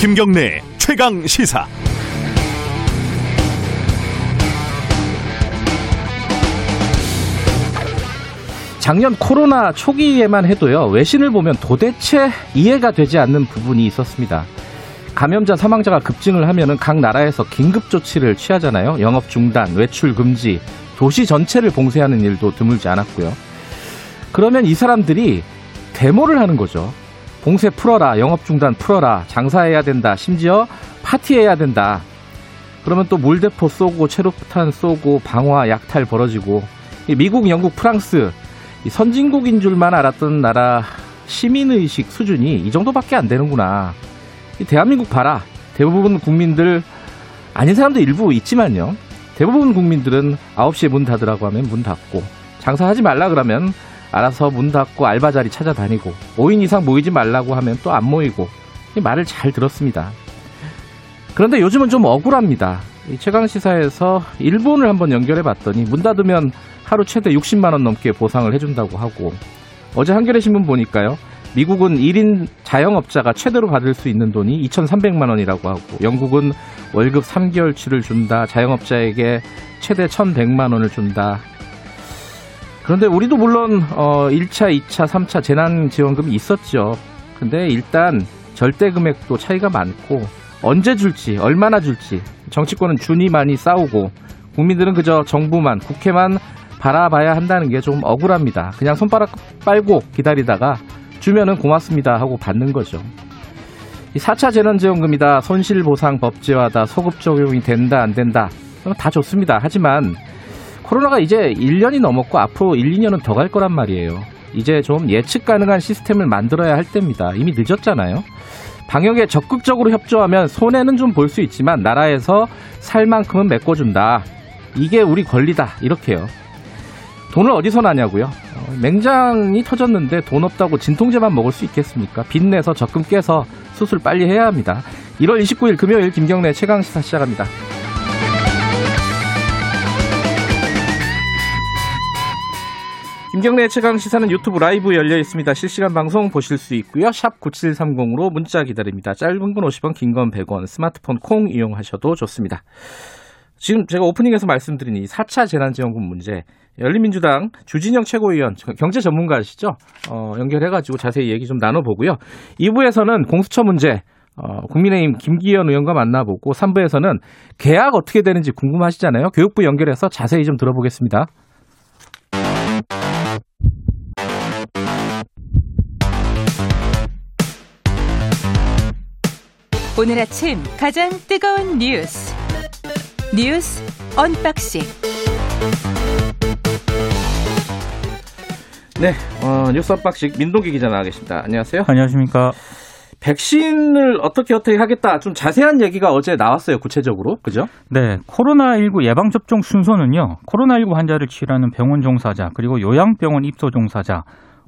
김경래 최강 시사. 작년 코로나 초기에만 해도요, 외신을 보면 도대체 이해가 되지 않는 부분이 있었습니다. 감염자 사망자가 급증을 하면은 각 나라에서 긴급 조치를 취하잖아요. 영업 중단, 외출 금지, 도시 전체를 봉쇄하는 일도 드물지 않았고요. 그러면 이 사람들이 데모를 하는 거죠. 봉쇄 풀어라, 영업 중단 풀어라, 장사해야 된다, 심지어 파티해야 된다. 그러면 또 물대포 쏘고 체류탄 쏘고 방화 약탈 벌어지고 미국, 영국, 프랑스 선진국인 줄만 알았던 나라 시민의식 수준이 이 정도밖에 안 되는구나. 대한민국 봐라. 대부분 국민들 아닌 사람도 일부 있지만요. 대부분 국민들은 9시에 문 닫으라고 하면 문 닫고 장사하지 말라 그러면 알아서 문 닫고 알바 자리 찾아다니고 5인 이상 모이지 말라고 하면 또 안 모이고 말을 잘 들었습니다. 그런데 요즘은 좀 억울합니다. 최강 시사에서 일본을 한번 연결해 봤더니 문 닫으면 하루 최대 60만 원 넘게 보상을 해준다고 하고 어제 한겨레 신문 보니까요. 미국은 1인 자영업자가 최대로 받을 수 있는 돈이 2,300만 원이라고 하고 영국은 월급 3개월치를 준다. 자영업자에게 최대 1,100만 원을 준다. 그런데 우리도 물론 어 1차, 2차, 3차 재난 지원금이 있었죠. 근데 일단 절대 금액도 차이가 많고 언제 줄지, 얼마나 줄지 정치권은 준이 많이 싸우고 국민들은 그저 정부만, 국회만 바라봐야 한다는 게 좀 억울합니다. 그냥 손바닥 빨고 기다리다가 주면은 고맙습니다 하고 받는 거죠. 4차 재난지원금이다, 손실보상 법제화다, 소급 적용이 된다, 안 된다. 다 좋습니다. 하지만 코로나가 이제 1년이 넘었고 앞으로 1, 2년은 더 갈 거란 말이에요. 이제 좀 예측 가능한 시스템을 만들어야 할 때입니다. 이미 늦었잖아요. 방역에 적극적으로 협조하면 손해는 좀 볼 수 있지만 나라에서 살 만큼은 메꿔준다. 이게 우리 권리다. 이렇게요. 돈을 어디서 나냐고요? 어, 맹장이 터졌는데 돈 없다고 진통제만 먹을 수 있겠습니까? 빚내서 적금 깨서 수술 빨리 해야 합니다. 1월 29일 금요일 김경래 최강시사 시작합니다. 김경래 최강 시사는 유튜브 라이브 열려 있습니다. 실시간 방송 보실 수 있고요. 샵 9730으로 문자 기다립니다. 짧은 건 50원, 긴 건 100원, 스마트폰 콩 이용하셔도 좋습니다. 지금 제가 오프닝에서 말씀드린 이 4차 재난지원금 문제 열린민주당 주진영 최고위원 경제 전문가시죠? 어, 연결해가지고 자세히 얘기 좀 나눠보고요. 2부에서는 공수처 문제 어, 국민의힘 김기현 의원과 만나보고 3부에서는 개학 어떻게 되는지 궁금하시잖아요. 교육부 연결해서 자세히 좀 들어보겠습니다. 오늘 아침 가장 뜨거운 뉴스 뉴스 언박싱 네, 어, 뉴스 언박싱 민동기 기자 나와 계십니다. 안녕하세요. 안녕하십니까. 백신을 어떻게 어떻게 하겠다. 좀 자세한 얘기가 어제 나왔어요. 구체적으로. 그죠? 네. 코로나19 예방 접종 순서는요. 코로나19 환자를 치료하는 병원 종사자, 그리고 요양병원 입소 종사자,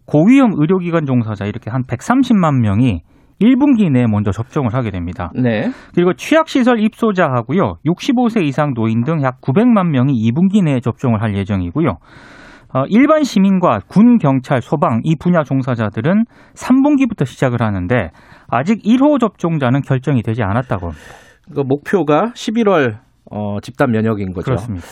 고위험 의료기관 종사자 이렇게 한 130만 명이 1분기 내에 먼저 접종을 하게 됩니다. 네. 그리고 취약시설 입소자하고요. 65세 이상 노인 등 약 900만 명이 2분기 내에 접종을 할 예정이고요. 어, 일반 시민과 군, 경찰, 소방 이 분야 종사자들은 3분기부터 시작을 하는데 아직 1호 접종자는 결정이 되지 않았다고 합니다. 그 목표가 11월 어, 집단 면역인 거죠. 그렇습니다.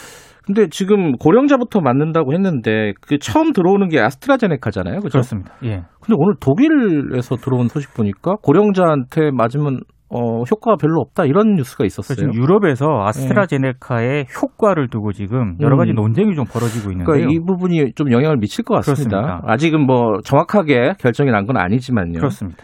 근데 지금 고령자부터 맞는다고 했는데 그 처음 들어오는 게 아스트라제네카잖아요. 그렇죠? 그렇습니다. 예. 근데 오늘 독일에서 들어온 소식 보니까 고령자한테 맞으면 어, 효과가 별로 없다 이런 뉴스가 있었어요. 지금 유럽에서 아스트라제네카의 효과를 두고 지금 여러 가지 음. 논쟁이 좀 벌어지고 있는데요. 그러니까 이 부분이 좀 영향을 미칠 것 같습니다. 그렇습니다. 아직은 뭐 정확하게 결정이 난 건 아니지만요. 그렇습니다.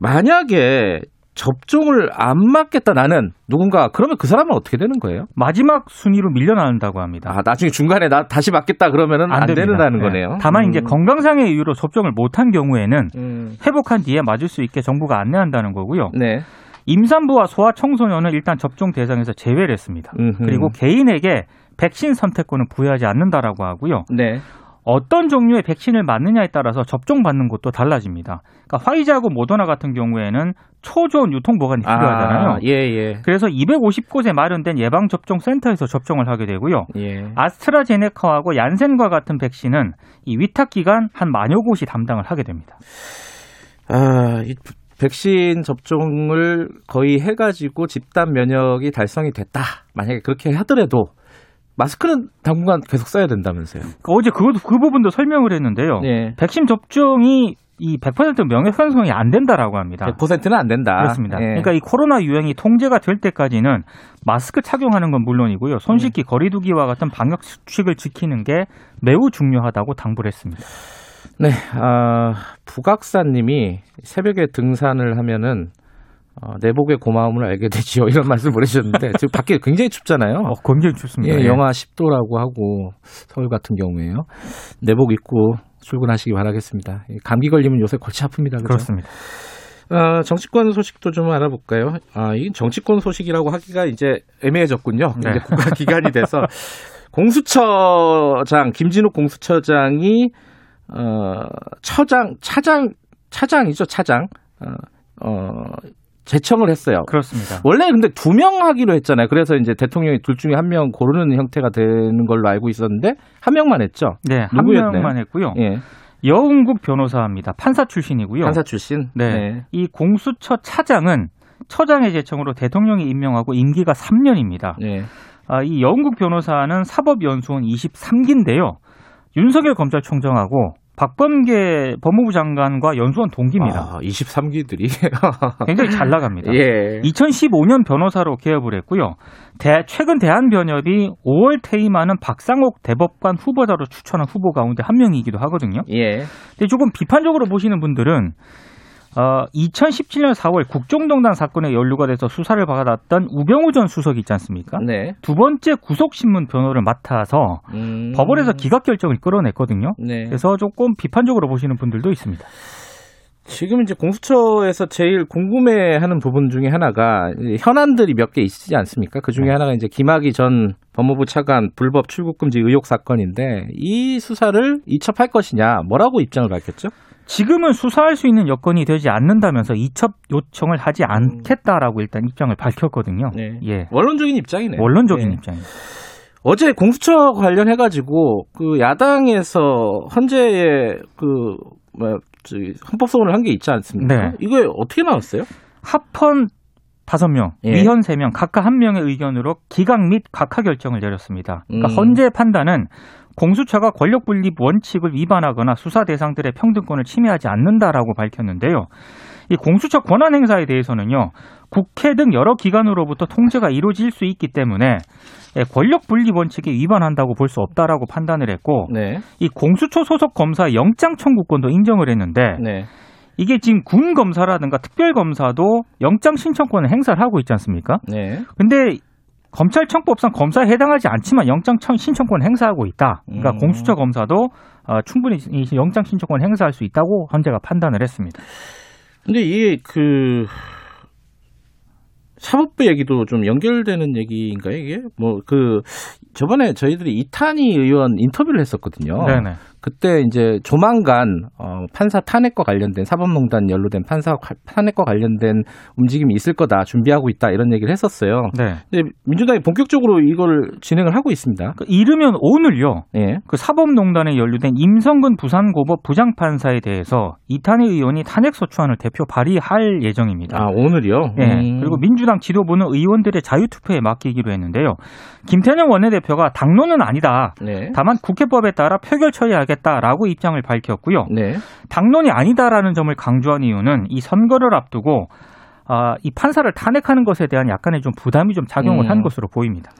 만약에 접종을 안 맞겠다 나는 누군가 그러면 그 사람은 어떻게 되는 거예요? 마지막 순위로 밀려나는다고 합니다. 아 나중에 중간에 나 다시 맞겠다 그러면은 안, 됩니다. 되는다는 네. 거네요. 다만 이제 음. 건강상의 이유로 접종을 못한 경우에는 음. 회복한 뒤에 맞을 수 있게 정부가 안내한다는 거고요. 네. 임산부와 소아청소년은 일단 접종 대상에서 제외를 했습니다. 음흠. 그리고 개인에게 백신 선택권은 부여하지 않는다라고 하고요. 네. 어떤 종류의 백신을 맞느냐에 따라서 접종 받는 곳도 달라집니다. 그러니까 화이자하고 모더나 같은 경우에는 초조한 유통 보관이 필요하잖아요. 아, 예, 예. 그래서 250곳에 마련된 예방 접종 센터에서 접종을 하게 되고요. 예. 아스트라제네카하고 얀센과 같은 백신은 이 위탁 기관 한 만여 곳이 담당을 하게 됩니다. 아, 이 백신 접종을 거의 해가지고 집단 면역이 달성이 됐다. 만약에 그렇게 하더라도 마스크는 당분간 계속 써야 된다면서요. 그 어제 그것도 그 부분도 설명을 했는데요. 네. 백신 접종이 이 100% 명예 형성이 안 된다라고 합니다. 100%는 안 된다. 그렇습니다. 예. 그러니까 이 코로나 유행이 통제가 될 때까지는 마스크 착용하는 건 물론이고요. 손 씻기, 네. 거리두기와 같은 방역 수칙을 지키는 게 매우 중요하다고 당부를 했습니다. 네, 아, 부각사님이 새벽에 등산을 하면은 어, 내복의 고마움을 알게 되지요. 이런 말씀 보내주셨는데 지금 밖에 굉장히 춥잖아요. 어, 굉장히 좋습니다. 예, 영하 10도라고 하고 서울 같은 경우에요. 내복 입고 출근하시기 바라겠습니다. 이 감기 걸리면 요새 골치 아픕니다. 그죠? 그렇습니다. 어, 정치권 소식도 좀 알아볼까요? 아, 이 정치권 소식이라고 하기가 이제 애매해졌군요. 네. 이제 국가 기관이 돼서 공수처장 김진욱 공수처장이 어, 처장 차장 차장이죠 차장 어, 어 제청을 했어요. 그렇습니다. 원래 근데 두 명 하기로 했잖아요. 그래서 이제 대통령이 둘 중에 한 명 고르는 형태가 되는 걸로 알고 있었는데 한 명만 했죠. 네, 한 누구였나요? 명만 했고요. 예, 여운국 변호사입니다. 판사 출신이고요. 판사 출신. 네. 이 공수처 차장은 처장의 제청으로 대통령이 임명하고 임기가 3년입니다. 네. 아, 이 여운국 변호사는 사법연수원 23기인데요. 윤석열 검찰총장하고 박범계 법무부 장관과 연수원 동기입니다. 아, 23기들이. 굉장히 잘 나갑니다. 예. 2015년 변호사로 개업을 했고요. 대- 최근 대한변협이 5월 퇴임하는 박상옥 대법관 후보자로 추천한 후보 가운데 한 명이기도 하거든요. 예. 근데 조금 비판적으로 보시는 분들은 어, 2017년 4월 국정농단 사건에 연루가 돼서 수사를 받았던 우병우 전 수석이 있지 않습니까? 네. 두 번째 구속신문 변호를 맡아서 음. 법원에서 기각 결정을 끌어냈거든요. 네. 그래서 조금 비판적으로 보시는 분들도 있습니다. 지금 이제 공수처에서 제일 궁금해하는 부분 중에 하나가 이 현안들이 몇 개 있지 않습니까? 그 중에 네. 하나가 이제 김학의 전 법무부 차관 불법 출국 금지 의혹 사건인데 이 수사를 이첩할 것이냐 뭐라고 입장을 밝혔죠? 지금은 수사할 수 있는 여건이 되지 않는다면서 이첩 요청을 하지 않겠다라고 일단 입장을 밝혔거든요. 네. 예. 원론적인 입장이네. 원론적인 네. 입장입니다. 어제 공수처 관련해 가지고 그 야당에서 헌재에 그 뭐야 저기 헌법 소원을 한 게 있지 않습니까? 네. 이거 어떻게 나왔어요? 합헌 다섯 명, 예. 위헌 세 명, 각각 한 명의 의견으로 기각 및 각하 결정을 내렸습니다. 그러니까 음. 헌재 판단은 공수처가 권력 분립 원칙을 위반하거나 수사 대상들의 평등권을 침해하지 않는다라고 밝혔는데요. 이 공수처 권한 행사에 대해서는요. 국회 등 여러 기관으로부터 통제가 이루어질 수 있기 때문에 예, 권력 분립 원칙에 위반한다고 볼 수 없다라고 판단을 했고 네. 이 공수처 소속 검사 영장 청구권도 인정을 했는데 네. 이게 지금 군 검사라든가 특별 검사도 영장 신청권을 행사를 하고 있지 않습니까? 네. 근데 검찰청법상 검사에 해당하지 않지만 영장 청- 신청권 을 행사하고 있다. 그러니까 음. 공수처 검사도 어, 충분히 이 영장 신청권 을 행사할 수 있다고 헌재가 판단을 했습니다. 근데 이게 그 사법부 얘기도 좀 연결되는 얘기인가요, 이게? 뭐 그 저번에 저희들이 이탄희 의원 인터뷰를 했었거든요. 네네. 그때 이제 조만간 어, 판사 탄핵과 관련된 사법농단 연루된 판사 과- 탄핵과 관련된 움직임이 있을 거다 준비하고 있다 이런 얘기를 했었어요. 네. 근데 민주당이 본격적으로 이걸 진행을 하고 있습니다. 그 이르면 오늘요. 예. 그 사법농단에 연루된 임성근 부산고법 부장판사에 대해서 이탄희 의원이 탄핵 소추안을 대표 발의할 예정입니다. 아 오늘이요. 예. 음. 그리고 민주당 지도부는 의원들의 자유투표에 맡기기로 했는데요. 김태년 원내대표가 당론은 아니다. 네. 다만 국회법에 따라 표결 처리하 겠다라고 입장을 밝혔고요. 네. 당론이 아니다라는 점을 강조한 이유는 이 선거를 앞두고 아, 이 판사를 탄핵하는 것에 대한 약간의 좀 부담이 좀 작용을 음. 한 것으로 보입니다.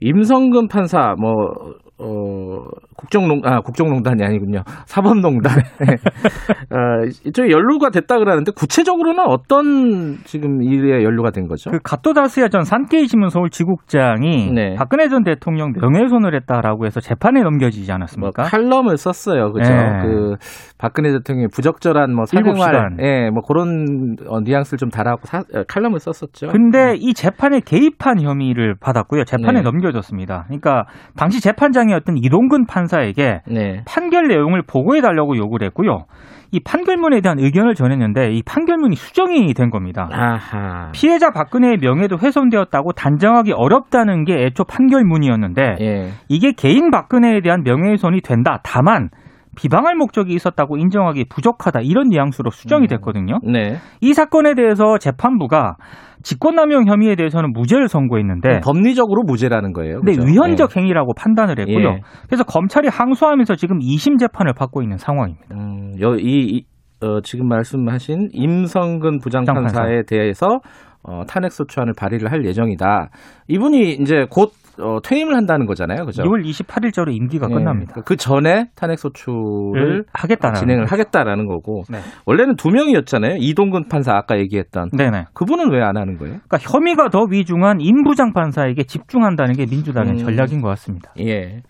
임성근 판사 뭐 어, 국정농 아 국정농단이 아니군요 사법농단 어, 이쪽에 연루가 됐다 그러는데 구체적으로는 어떤 지금 일에 연루가 된 거죠? 그 가토다스야 전 산케이 신문 서울 지국장이 네. 박근혜 전 대통령 명예훼손을 했다라고 해서 재판에 넘겨지지 뭐 않았습니까? 칼럼을 썼어요, 그죠? 네. 그 박근혜 대통령의 부적절한 뭐 사생활. 예, 뭐 그런 어, 뉘앙스를 좀 달하고 사- 어, 칼럼을 썼었죠. 근데 이 재판에 개입한 혐의를 받았고요. 재판에 네. 넘겨졌습니다. 그러니까 당시 재판장 이었던 이동근 판사에게 네, 판결 내용을 보고해 달라고 요구를 했고요. 이 판결문에 대한 의견을 전했는데 이 판결문이 수정이 된 겁니다. 아하, 피해자 박근혜의 명예도 훼손되었다고 단정하기 어렵다는 게 애초 판결문이었는데 예, 이게 개인 박근혜에 대한 명예훼손이 된다. 다만 비방할 목적이 있었다고 인정하기 부족하다 이런 뉘앙스로 수정이 됐거든요. 네. 이 사건에 대해서 재판부가 직권남용 혐의에 대해서는 무죄를 선고했는데 법리적으로 무죄라는 거예요. 근데 그죠? 위헌적 행위라고 판단을 했고요. 예. 그래서 검찰이 항소하면서 지금 2심 재판을 받고 있는 상황입니다. 네. 음, 여, 이, 이 어, 지금 말씀하신 임성근 부장판사에 대해서 어, 탄핵 소추안을 발의를 할 예정이다. 이분이 이제 곧 어, 퇴임을 한다는 거잖아요, 그죠? 6월 28일자로 임기가 예. 끝납니다. 그 전에 탄핵 소추를 하겠다는 진행을 거죠. 하겠다라는 거고 네. 원래는 두 명이었잖아요. 이동근 판사 아까 얘기했던 네네. 그분은 왜 안 하는 거예요? 그러니까 혐의가 더 위중한 임부장 판사에게 집중한다는 게 민주당의 음. 전략인 것 같습니다. 예.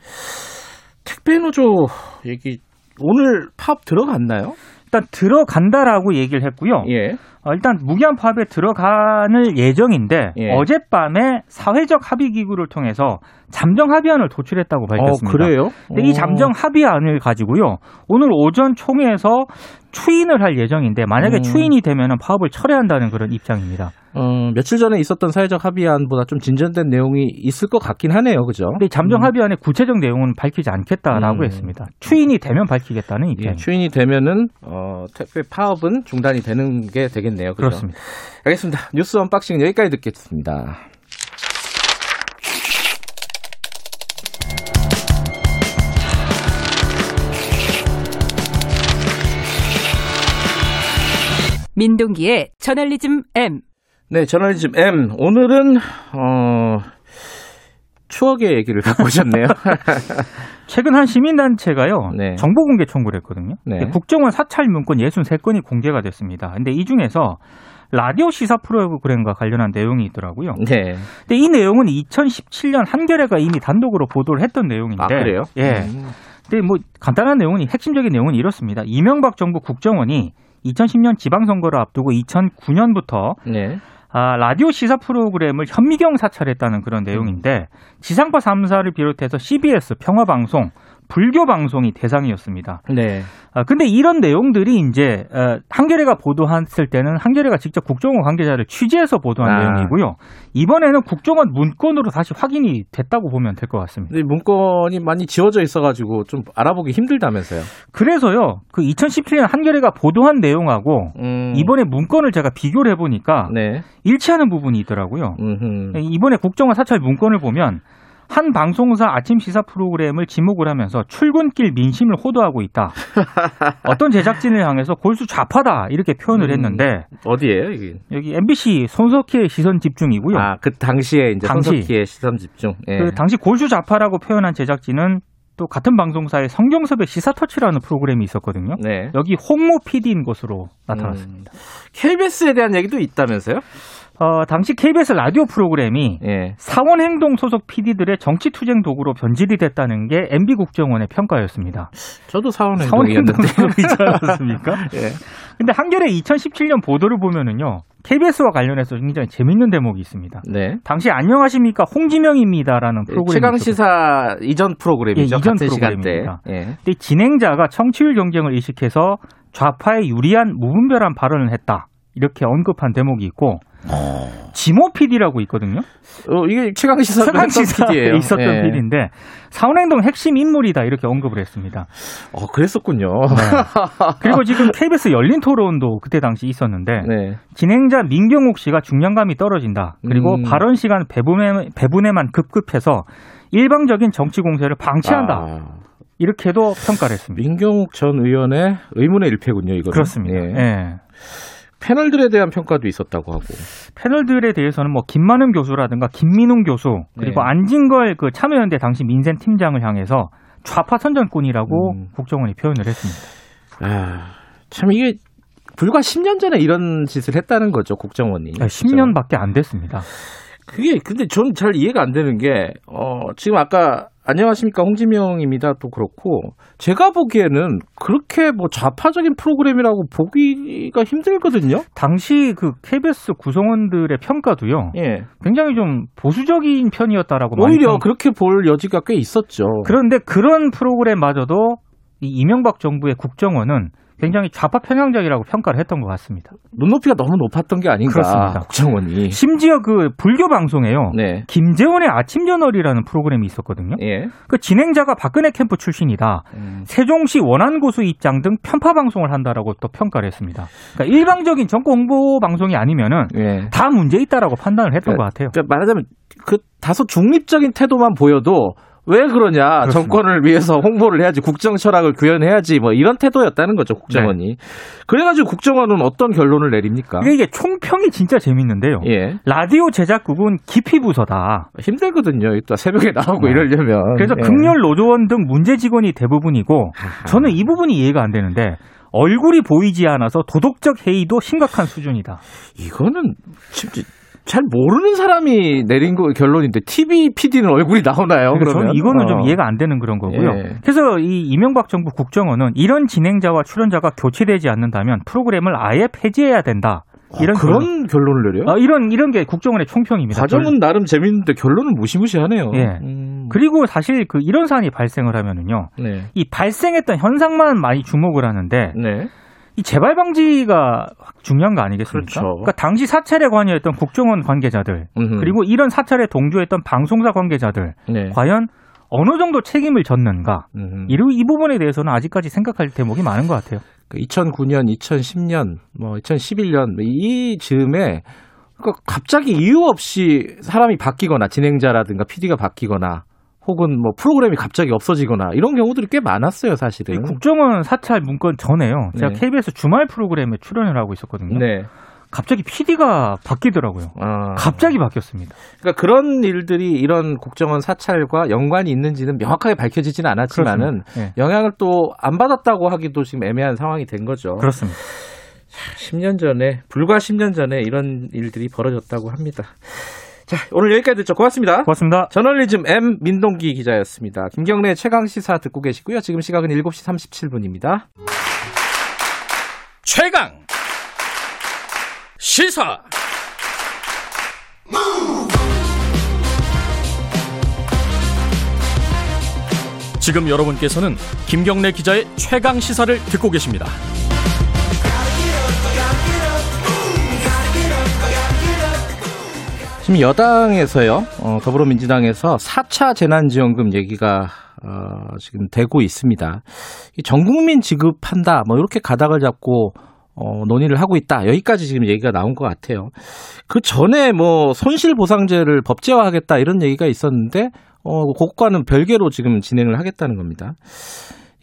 택배 노조 얘기 오늘 파업 들어갔나요? 일단 들어간다라고 얘기를 했고요. 예. 어, 일단 무기한 파업에 들어가는 예정인데 예. 어젯밤에 사회적 합의 기구를 통해서 잠정 합의안을 도출했다고 밝혔습니다. 어, 그래요? 근데 이 어. 잠정 합의안을 가지고요. 오늘 오전 총회에서 추인을 할 예정인데 만약에 음. 추인이 되면 파업을 철회한다는 그런 입장입니다. 어, 며칠 전에 있었던 사회적 합의안보다 좀 진전된 내용이 있을 것 같긴 하네요. 그죠? 근데 이 잠정 합의안의 구체적 내용은 밝히지 않겠다라고 음. 했습니다. 추인이 되면 밝히겠다는 예, 입장입니다. 추인이 되면은 어, 택배 파업은 중단이 되는 게 되겠네요. 그죠? 그렇습니다. 알겠습니다. 뉴스 언박싱 여기까지 듣겠습니다. 민동기의 저널리즘 M. 네, 저널리즘 M. 오늘은 어, 추억의 얘기를 갖고 오셨네요. 최근 한 시민단체가요 네. 정보 공개 청구를 했거든요. 네. 국정원 사찰 문건 63건이 공개가 됐습니다. 근데 이 중에서 라디오 시사 프로그램과 관련한 내용이 있더라고요. 네. 근데 이 내용은 2017년 한겨레가 이미 단독으로 보도를 했던 내용인데, 아, 그래요? 예. 음. 근데 뭐 간단한 내용은 핵심적인 내용은 이렇습니다. 이명박 정부 국정원이 2010년 지방선거를 앞두고 2009년부터 네. 아, 라디오 시사 프로그램을 현미경 사찰했다는 그런 내용인데 지상파 3사를 비롯해서 CBS, 평화방송, 불교 방송이 대상이었습니다. 네. 아, 근데 이런 내용들이 이제 어, 한겨레가 보도했을 때는 한겨레가 직접 국정원 관계자를 취재해서 보도한 아. 내용이고요. 이번에는 국정원 문건으로 다시 확인이 됐다고 보면 될 것 같습니다. 문건이 많이 지워져 있어가지고 좀 알아보기 힘들다면서요. 그래서요, 그 2017년 한겨레가 보도한 내용하고 음. 이번에 문건을 제가 비교를 해보니까 네. 일치하는 부분이 있더라고요. 음흠. 이번에 국정원 사찰 문건을 보면 한 방송사 아침 시사 프로그램을 지목을 하면서 출근길 민심을 호도하고 있다. 어떤 제작진을 향해서 골수 좌파다 이렇게 표현을 음. 했는데 어디예요, 이게? 여기 MBC 손석희의 시선 집중이고요. 아, 그 당시에 이제 당시. 손석희의 시선 집중. 예. 그 당시 골수 좌파라고 표현한 제작진은 또 같은 방송사의 성경섭의 시사터치라는 프로그램이 있었거든요. 네. 여기 홍모 PD인 것으로 나타났습니다. KBS에 대한 얘기도 있다면서요? 어, 당시 KBS 라디오 프로그램이 예. 사원행동 소속 PD들의 정치투쟁 도구로 변질이 됐다는 게 MB 국정원의 평가였습니다. 저도 사원행동이었는데. 사원행동 소속이지 않았습니까? 예. 근데 한겨레 2017년 보도를 보면은요, KBS와 관련해서 굉장히 재밌는 대목이 있습니다. 네. 당시 안녕하십니까 홍지명입니다라는 프로그램이 최강 있었거든요. 시사 이전 프로그램이죠. 예, 이전. 프로그램입니다. 예. 근데 진행자가 청취율 경쟁을 의식해서 좌파에 유리한 무분별한 발언을 했다. 이렇게 언급한 대목이 있고 지모 PD라고 있거든요. 어, 이게 최강 시사 최강 시사에 PD예요. 있었던 예. PD인데 사원행동 핵심 인물이다 이렇게 언급을 했습니다. 어, 그랬었군요. 그리고 지금 KBS 열린 토론도 그때 당시 있었는데 네. 진행자 민경욱 씨가 중량감이 떨어진다. 그리고 음. 발언 시간 배분에, 배분에만 급급해서 일방적인 정치 공세를 방치한다. 아, 이렇게도 평가를 했습니다. 민경욱 전 의원의 의문의 일패군요, 이거. 그렇습니다. 예. 예. 패널들에 대한 평가도 있었다고 하고. 패널들에 대해서는 뭐 김만음 교수라든가 김민웅 교수 그리고 네. 안진걸 그 참여연대 당시 민생 팀장을 향해서 좌파 선전꾼이라고 음. 국정원이 표현을 했습니다. 아, 참 이게 불과 10년 전에 이런 짓을 했다는 거죠, 국정원이. 네, 10년밖에 안 됐습니다. 그게 근데 전잘 이해가 안 되는 게 어, 지금 아까 안녕하십니까 홍지명입니다. 또 그렇고 제가 보기에는 그렇게 뭐 좌파적인 프로그램이라고 보기가 힘들거든요. 당시 그 KBS 구성원들의 평가도요. 예. 굉장히 좀 보수적인 편이었다라고 오히려 평- 그렇게 볼 여지가 꽤 있었죠. 그런데 그런 프로그램마저도 이 이명박 정부의 국정원은 굉장히 좌파 편향적이라고 평가를 했던 것 같습니다. 눈높이가 너무 높았던 게 아닌가. 그렇습니다. 국정원이. 심지어 그 불교 방송에요. 네. 김재원의 아침 저널이라는 프로그램이 있었거든요. 예. 그 진행자가 박근혜 캠프 출신이다. 음. 세종시 원안 고수 입장 등 편파 방송을 한다라고 또 평가를 했습니다. 그러니까 일방적인 정권 홍보 방송이 아니면은 예. 다 문제 있다라고 판단을 했던 것 같아요. 그러니까 말하자면 그 다소 중립적인 태도만 보여도 왜 그러냐 그렇습니다. 정권을 위해서 홍보를 해야지 국정 철학을 구현해야지 뭐 이런 태도였다는 거죠 국정원이 그래가지고 국정원은 어떤 결론을 내립니까? 이게, 총평이 진짜 재밌는데요. 예 라디오 제작국은 기피 부서다. 힘들거든요 또 새벽에 나오고 어. 이러려면 그래서 예. 극렬 노조원 등 문제 직원이 대부분이고 저는 이 부분이 이해가 안 되는데 얼굴이 보이지 않아서 도덕적 해이도 심각한 수준이다. 이거는 잘 모르는 사람이 내린 거 결론인데 TV PD는 얼굴이 나오나요? 그러니까 그러면 저는 이거는 좀 어. 이해가 안 되는 그런 거고요. 예. 그래서 이 이명박 정부 국정원은 이런 진행자와 출연자가 교체되지 않는다면 프로그램을 아예 폐지해야 된다. 이런 어, 그런 결론 을 내려요? 아, 이런 이런 게 국정원의 총평입니다. 과정은 나름 재밌는데 결론은 무시무시하네요. 예. 음, 그리고 사실 그 이런 사안이 발생을 하면은요. 네. 이 발생했던 현상만 많이 주목을 하는데 네. 이 재발 방지가 중요한 거 아니겠습니까? 그렇죠. 러니까 당시 사찰에 관여했던 국정원 관계자들 음흠. 그리고 이런 사찰에 동조했던 방송사 관계자들 네. 과연 어느 정도 책임을 졌는가? 음. 이, 이 부분에 대해서는 아직까지 생각할 대목이 많은 것 같아요. 2009년, 2010년, 뭐 2011년 이 즈음에 그러니까 갑자기 이유 없이 사람이 바뀌거나 진행자라든가 PD가 바뀌거나 혹은 뭐 프로그램이 갑자기 없어지거나 이런 경우들이 꽤 많았어요, 이 사실은. 국정원 사찰 문건 전에요. 제가 네. KBS 주말 프로그램에 출연을 하고 있었거든요. 네. 갑자기 PD가 바뀌더라고요. 아. 갑자기 바뀌었습니다. 그러니까 그런 일들이 이런 국정원 사찰과 연관이 있는지는 명확하게 밝혀지지는 않았지만은. 예. 영향을 또 안 받았다고 하기도 지금 애매한 상황이 된 거죠. 그렇습니다. 10년 전에 불과 10년 전에 이런 일들이 벌어졌다고 합니다. 자, 오늘 여기까지 듣죠. 고맙습니다. 고맙습니다. 저널리즘 M 민동기 기자였습니다. 김경래 최강 시사 듣고 계시고요. 지금 시각은 7시 37분입니다. 최강 시사 지금 여러분께서는 김경래 기자의 최강 시사를 듣고 계십니다. 지금 여당에서요, 어, 더불어민주당에서 4차 재난지원금 얘기가 어, 지금 되고 있습니다. 이 전국민 지급한다, 뭐 이렇게 가닥을 잡고 어, 논의를 하고 있다. 여기까지 지금 얘기가 나온 것 같아요. 그 전에 뭐 손실보상제를 법제화하겠다 이런 얘기가 있었는데 어, 그것과는 별개로 지금 진행을 하겠다는 겁니다.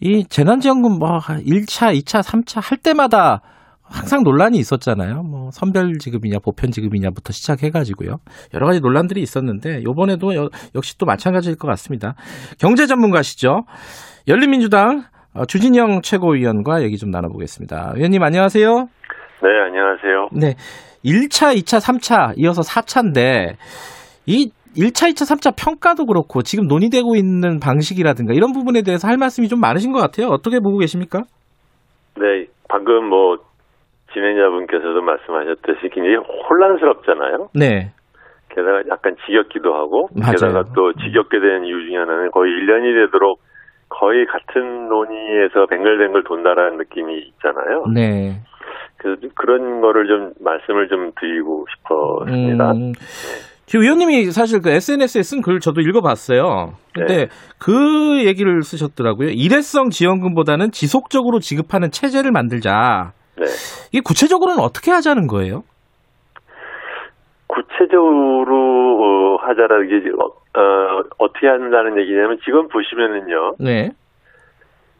이 재난지원금 뭐 1차, 2차, 3차 할 때마다 항상 논란이 있었잖아요. 뭐 선별 지급이냐 보편 지급이냐부터 시작해 가지고요. 여러 가지 논란들이 있었는데 요번에도 여- 역시 또 마찬가지일 것 같습니다. 경제 전문가시죠. 열린민주당 어, 주진영 최고위원과 얘기 좀 나눠보겠습니다. 의원님 안녕하세요. 네, 안녕하세요. 네. 1차, 2차, 3차 이어서 4차인데 이 1차, 2차, 3차 평가도 그렇고 지금 논의되고 있는 방식이라든가 이런 부분에 대해서 할 말씀이 좀 많으신 것 같아요. 어떻게 보고 계십니까? 네, 방금 뭐 진행자분께서도 말씀하셨듯이 굉장히 혼란스럽잖아요. 네. 게다가 약간 지겹기도 하고 맞아요. 게다가 또 지겹게 된 이유 중에 하나는 거의 1년이 되도록 거의 같은 논의에서 뱅글뱅글 돈다라는 느낌이 있잖아요. 네. 그래서 좀 그런 거를 좀 말씀을 좀 드리고 싶었습니다. 음, 지금 의원님이 사실 그 SNS에 쓴 글 저도 읽어봤어요. 근데 네. 그 얘기를 쓰셨더라고요. 일회성 지원금보다는 지속적으로 지급하는 체제를 만들자. 네. 이게 구체적으로는 어떻게 하자는 거예요? 구체적으로 어, 하자라는 게 어, 어, 어떻게 한다는 얘기냐면 지금 보시면은요. 네.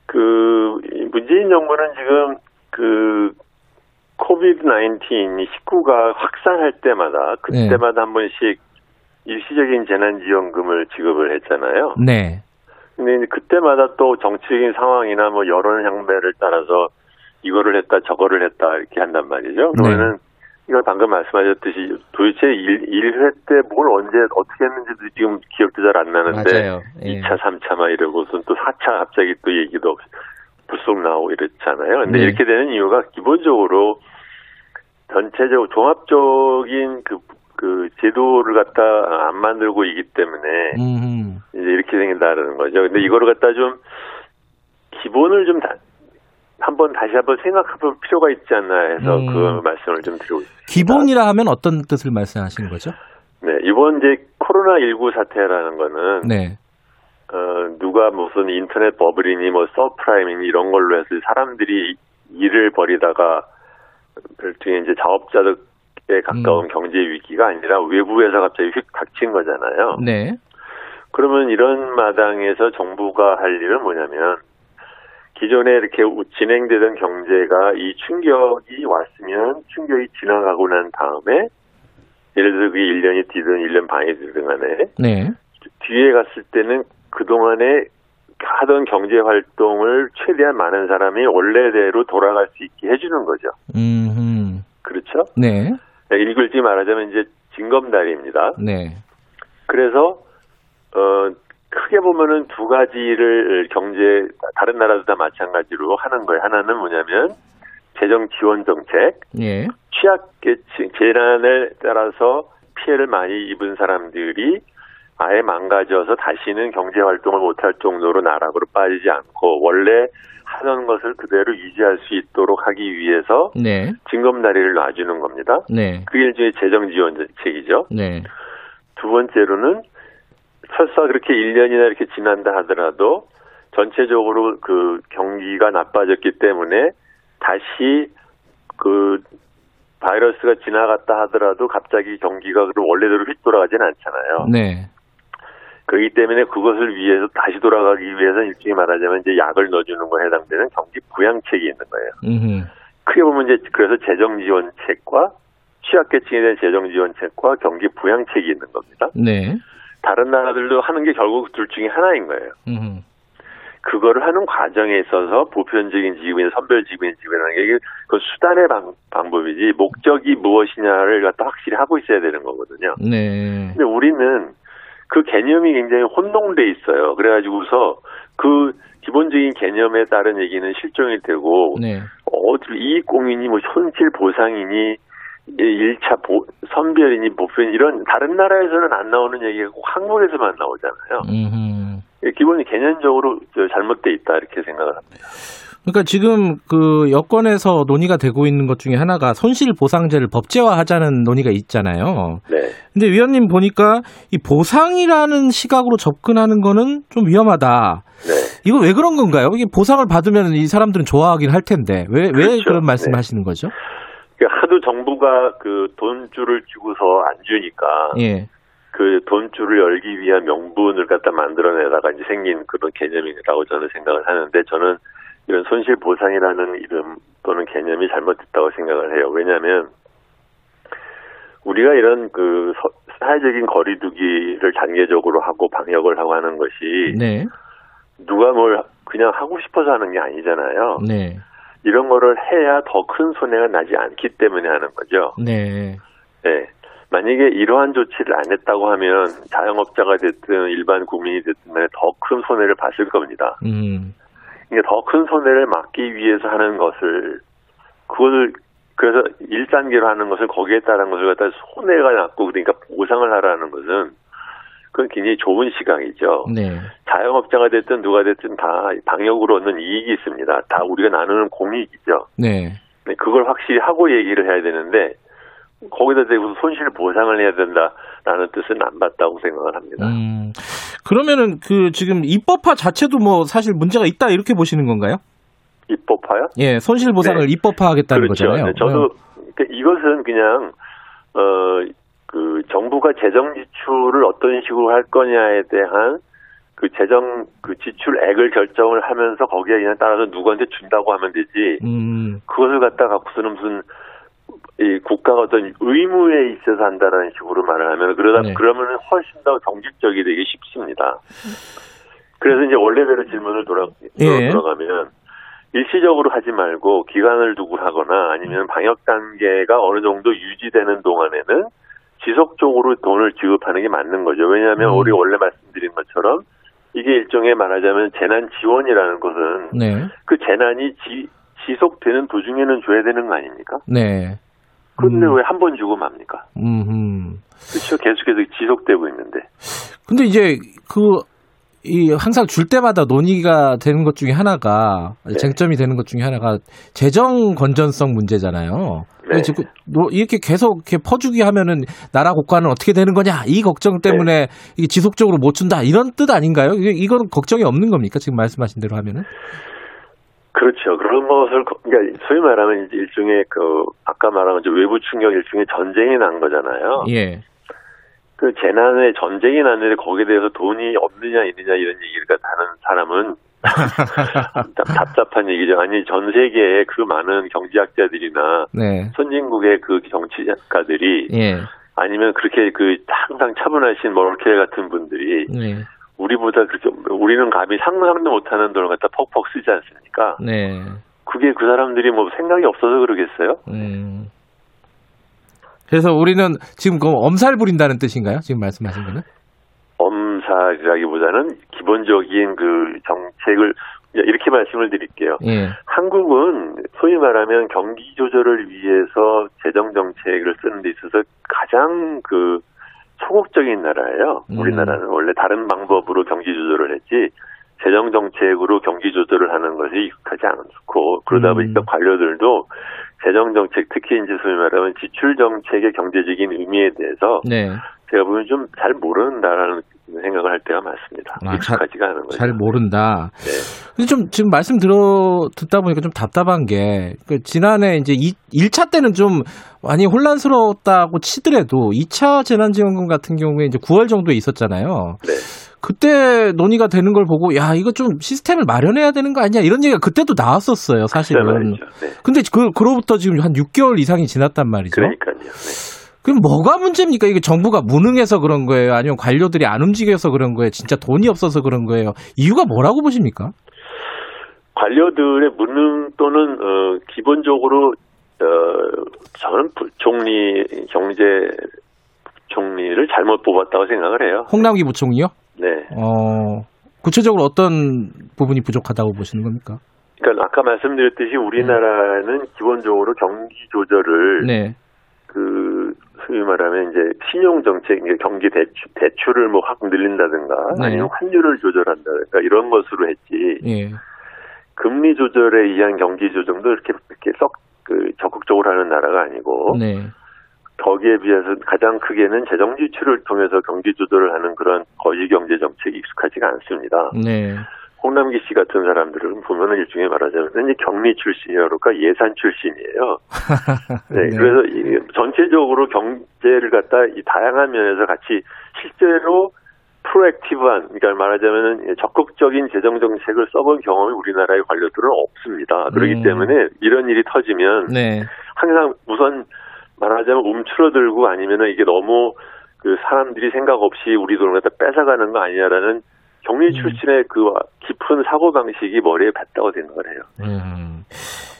그 문재인 정부는 지금 그 코비드 19이 19가 확산할 때마다 그때마다 한 번씩 일시적인 재난지원금을 지급을 했잖아요. 네. 근데 그때마다 또 정치적인 상황이나 뭐 여론 향배를 따라서 이거를 했다 저거를 했다 이렇게 한단 말이죠. 그러면은 이걸 방금 말씀하셨듯이 도대체 1, 1회 때 뭘 언제 어떻게 했는지도 지금 기억도 잘 안 나는데 맞아요. 예. 2차, 3차 막 이러고서 또 4차 갑자기 또 얘기도 불쑥 나오고 이랬잖아요. 근데 네. 이렇게 되는 이유가 기본적으로 전체적으로 종합적인 그, 그 제도를 갖다 안 만들고 있기 때문에 음. 이제 이렇게 생긴다는 거죠. 근데 이거를 갖다 좀 기본을 좀 다, 한번 다시 한번 생각해볼 필요가 있지 않나 해서 음. 그 말씀을 좀 드리고 있습니다. 기본이라 하면 어떤 뜻을 말씀하시는 거죠? 네, 이번 이제 코로나 19 사태라는 거는 네. 어, 누가 무슨 인터넷 버블이니 뭐 subprime이니 이런 걸로 해서 사람들이 일을 벌이다가 별도의 이제 자업자득에 가까운 경제 위기가 아니라 외부에서 갑자기 휙 닥친 거잖아요. 네. 그러면 이런 마당에서 정부가 할 일은 뭐냐면 기존에 이렇게 우- 진행되던 경제가 이 충격이 왔으면 충격이 지나가고 난 다음에 예를 들어 그게 1년이 뒤든 1년 반이 되든 간에 네. 뒤에 갔을 때는 그동안에 하던 경제 활동을 최대한 많은 사람이 원래대로 돌아갈 수 있게 해주는 거죠. 음. 그렇죠? 네. 일글지 말하자면 이제 징검다리입니다. 네. 그래서 어 크게 보면은 두 가지를 경제 다른 나라도 다 마찬가지로 하는 거예요. 하나는 뭐냐면 재정 지원 정책, 예. 취약계층 재난에 따라서 피해를 많이 입은 사람들이 아예 망가져서 다시는 경제 활동을 못할 정도로 나락으로 빠지지 않고 원래 하던 것을 그대로 유지할 수 있도록 하기 위해서 네. 징검다리를 놔주는 겁니다. 네. 그게 일종의 재정 지원 정책이죠. 네. 두 번째로는 설사 그렇게 1년이나 이렇게 지난다 하더라도 전체적으로 그 경기가 나빠졌기 때문에 다시 그 바이러스가 지나갔다 하더라도 갑자기 경기가 그럼 원래대로 휙 돌아가지는 않잖아요. 네. 그렇기 때문에 그것을 위해서 다시 돌아가기 위해서 일종의 말하자면 이제 약을 넣어주는 거에 해당되는 경기 부양책이 있는 거예요. 음. 크게 보면 이제 그래서 재정 지원책과 취약계층에 대한 재정 지원책과 경기 부양책이 있는 겁니다. 네. 다른 나라들도 하는 게 결국 둘 중에 하나인 거예요. 음. 그거를 하는 과정에 있어서 보편적인 지급이나 선별 지급이나 지급이라는 게 그 수단의 방, 방법이지 목적이 무엇이냐를 갖다 확실히 하고 있어야 되는 거거든요. 네. 근데 우리는 그 개념이 굉장히 혼동돼 있어요. 그래가지고서 그 기본적인 개념에 따른 얘기는 실종이 되고 네. 어디 이익 공유니 뭐 손실 보상이니 1차 보, 선별이니 보편 이런 다른 나라에서는 안 나오는 얘기가 꼭 한국에서만 나오잖아요. 음. 기본이 개념적으로 저 잘못돼 있다 이렇게 생각을 합니다. 그러니까 지금 그 여권에서 논의가 되고 있는 것 중에 하나가 손실 보상제를 법제화하자는 논의가 있잖아요. 네. 근데 위원님 보니까 이 보상이라는 시각으로 접근하는 거는 좀 위험하다. 네. 이거 왜 그런 건가요? 이게 보상을 받으면 이 사람들은 좋아하긴 할 텐데 왜왜 그렇죠. 그런 네. 하시는 거죠? 그러니까 하도 정부가 그 돈줄을 쥐고서 안 주니까 예. 그 돈줄을 열기 위한 명분을 갖다 만들어내다가 이제 생긴 그런 개념이라고 저는 생각을 하는데 저는 이런 손실 보상이라는 이름 또는 개념이 잘못됐다고 생각을 해요. 왜냐하면 우리가 이런 그 서- 사회적인 거리두기를 단계적으로 하고 방역을 하고 하는 것이 네. 누가 뭘 그냥 하고 싶어서 하는 게 아니잖아요. 네. 이런 거를 해야 더 큰 손해가 나지 않기 때문에 하는 거죠. 네. 네. 만약에 이러한 조치를 안 했다고 하면 자영업자가 됐든 일반 국민이 됐든 간에 더 큰 손해를 봤을 겁니다. 음. 그러니까 더큰 손해를 막기 위해서 하는 것을 그것을 그래서 1단계로 하는 것을 거기에 따른 것을 갖다 손해가 났고 그러니까 보상을 하라는 것은 그건 굉장히 좋은 시각이죠. 네. 자영업자가 됐든 누가 됐든 다 방역으로 얻는 이익이 있습니다. 다 우리가 나누는 공익이죠. 네. 네, 그걸 확실히 하고 얘기를 해야 되는데 거기다 대고 손실 보상을 해야 된다라는 뜻은 안 맞다고 생각을 합니다. 음. 그러면은 그 지금 입법화 자체도 뭐 사실 문제가 있다 이렇게 보시는 건가요? 입법화요? 예, 손실 보상을 네. 입법화하겠다는 그렇죠. 거잖아요. 네, 저도 그러니까 이것은 그냥 어 그 정부가 재정 지출을 어떤 식으로 할 거냐에 대한 그 재정 그 지출액을 결정을 하면서 거기에 그냥 따라서 누구한테 준다고 하면 되지 음. 그것을 갖다 갖고서는 무슨 이 국가가 어떤 의무에 있어서 한다라는 식으로 말을 하면 그러다 네. 그러면은 훨씬 더 정직적이 되기 쉽습니다. 그래서 이제 원래대로 질문을 돌아 예. 돌아가면 일시적으로 하지 말고 기간을 두고 하거나 아니면 방역 단계가 어느 정도 유지되는 동안에는 지속적으로 돈을 지급하는 게 맞는 거죠. 왜냐하면 음. 우리 원래 말씀드린 것처럼 이게 일종의 말하자면 재난 지원이라는 것은 네. 그 재난이 지, 지속되는 도중에는 줘야 되는 거 아닙니까? 네. 근데 음. 왜한 번 주고 맙니까? 음. 그렇죠. 계속해서 지속되고 있는데. 근데 이제 그 이 항상 줄 때마다 논의가 되는 것 중에 하나가 네. 쟁점이 되는 것 중에 하나가 재정 건전성 문제잖아요. 네. 지금 뭐 이렇게 계속 이렇게 퍼주기 하면은 나라 국가는 어떻게 되는 거냐 이 걱정 때문에 이게 지속적으로 못 준다 이런 뜻 아닌가요? 이거는 걱정이 없는 겁니까? 지금 말씀하신 대로 하면은? 그렇죠. 그런 것을 거- 그러니까 소위 말하면 이제 일종의 그 아까 말한 이제 외부 충격 일종의 전쟁이 난 거잖아요. 예. 그 재난에 전쟁이 났는데 거기에 대해서 돈이 없느냐 있느냐 이런 얘기를 하는 사람은 답- 답답한 얘기죠. 아니 전 세계에 그 많은 경제학자들이나 네. 선진국의 그 정치가들이 예. 아니면 그렇게 그 항상 차분하신 머르켈 같은 분들이 네. 우리보다 그렇게 우리는 감히 상상도 못하는 돈을 갖다 퍽퍽 쓰지 않습니까? 네. 그게 그 사람들이 뭐 생각이 없어서 그러겠어요? 음. 그래서 우리는 지금 그 엄살 부린다는 뜻인가요? 지금 말씀하신 거는? 엄살이라기보다는 기본적인 그 정책을 이렇게 말씀을 드릴게요. 예. 한국은 소위 말하면 경기 조절을 위해서 재정 정책을 쓰는 데 있어서 가장 그 소극적인 나라예요. 음. 우리나라는 원래 다른 방법으로 경기 조절을 했지 재정 정책으로 경기 조절을 하는 것이 익숙하지 않고 그러다 음. 보니까 관료들도 재정 정책 특히 이제 소위 말하면 지출 정책의 경제적인 의미에 대해서 네. 제가 보면 좀 잘 모른다라는 생각을 할 때가 많습니다. 아, 익숙하지가 않은 거죠. 잘 모른다. 네. 근데 좀 지금 말씀 들어 듣다 보니까 좀 답답한 게 그 지난해 이제 이 1차 때는 좀 많이 혼란스러웠다고 치더라도 2차 재난지원금 같은 경우에 이제 9월 정도에 있었잖아요. 네. 그때 논의가 되는 걸 보고 야 이거 좀 시스템을 마련해야 되는 거 아니야 이런 얘기가 그때도 나왔었어요 사실은. 네. 근데 그 그로부터 지금 한 6개월 이상이 지났단 말이죠. 그러니까요. 네. 그럼 뭐가 문제입니까? 이게 정부가 무능해서 그런 거예요? 아니면 관료들이 안 움직여서 그런 거예요? 진짜 돈이 없어서 그런 거예요? 이유가 뭐라고 보십니까? 관료들의 무능 또는 어, 기본적으로 어, 저는 부- 총리 경제 총리를 잘못 뽑았다고 생각을 해요. 홍남기 부총리요? 네. 어, 구체적으로 어떤 부분이 부족하다고 보시는 겁니까? 그러니까 아까 말씀드렸듯이 우리나라는 기본적으로 경기 조절을 네. 그 소위 말하면 이제 신용 정책, 경기 대출, 대출을 뭐 확 늘린다든가 네. 아니면 환율을 조절한다든가 이런 것으로 했지 예. 금리 조절에 의한 경기 조정도 이렇게 이렇게 썩 그 적극적으로 하는 나라가 아니고 네. 거기에 비해서 가장 크게는 재정 지출을 통해서 경기 조절을 하는 그런 거시 경제 정책이 익숙하지가 않습니다. 네. 홍남기 씨 같은 사람들은 보면은 일종의 말하자면 이제 경리 출신이라 그럴까 예산 출신이에요. 네, 네. 그래서 이 전체적으로 경제를 갖다 이 다양한 면에서 같이 실제로 프로액티브한, 그러니까 말하자면은 적극적인 재정 정책을 써본 경험이 우리나라의 관료들은 없습니다. 그렇기 음. 때문에 이런 일이 터지면 네. 항상 우선 말하자면 움츠러들고 아니면은 이게 너무 그 사람들이 생각 없이 우리 돈을 갖다 뺏어가는 거 아니냐라는 경리 음. 출신의 그 깊은 사고 방식이 머리에 뱉다고 생각을 해요. 음.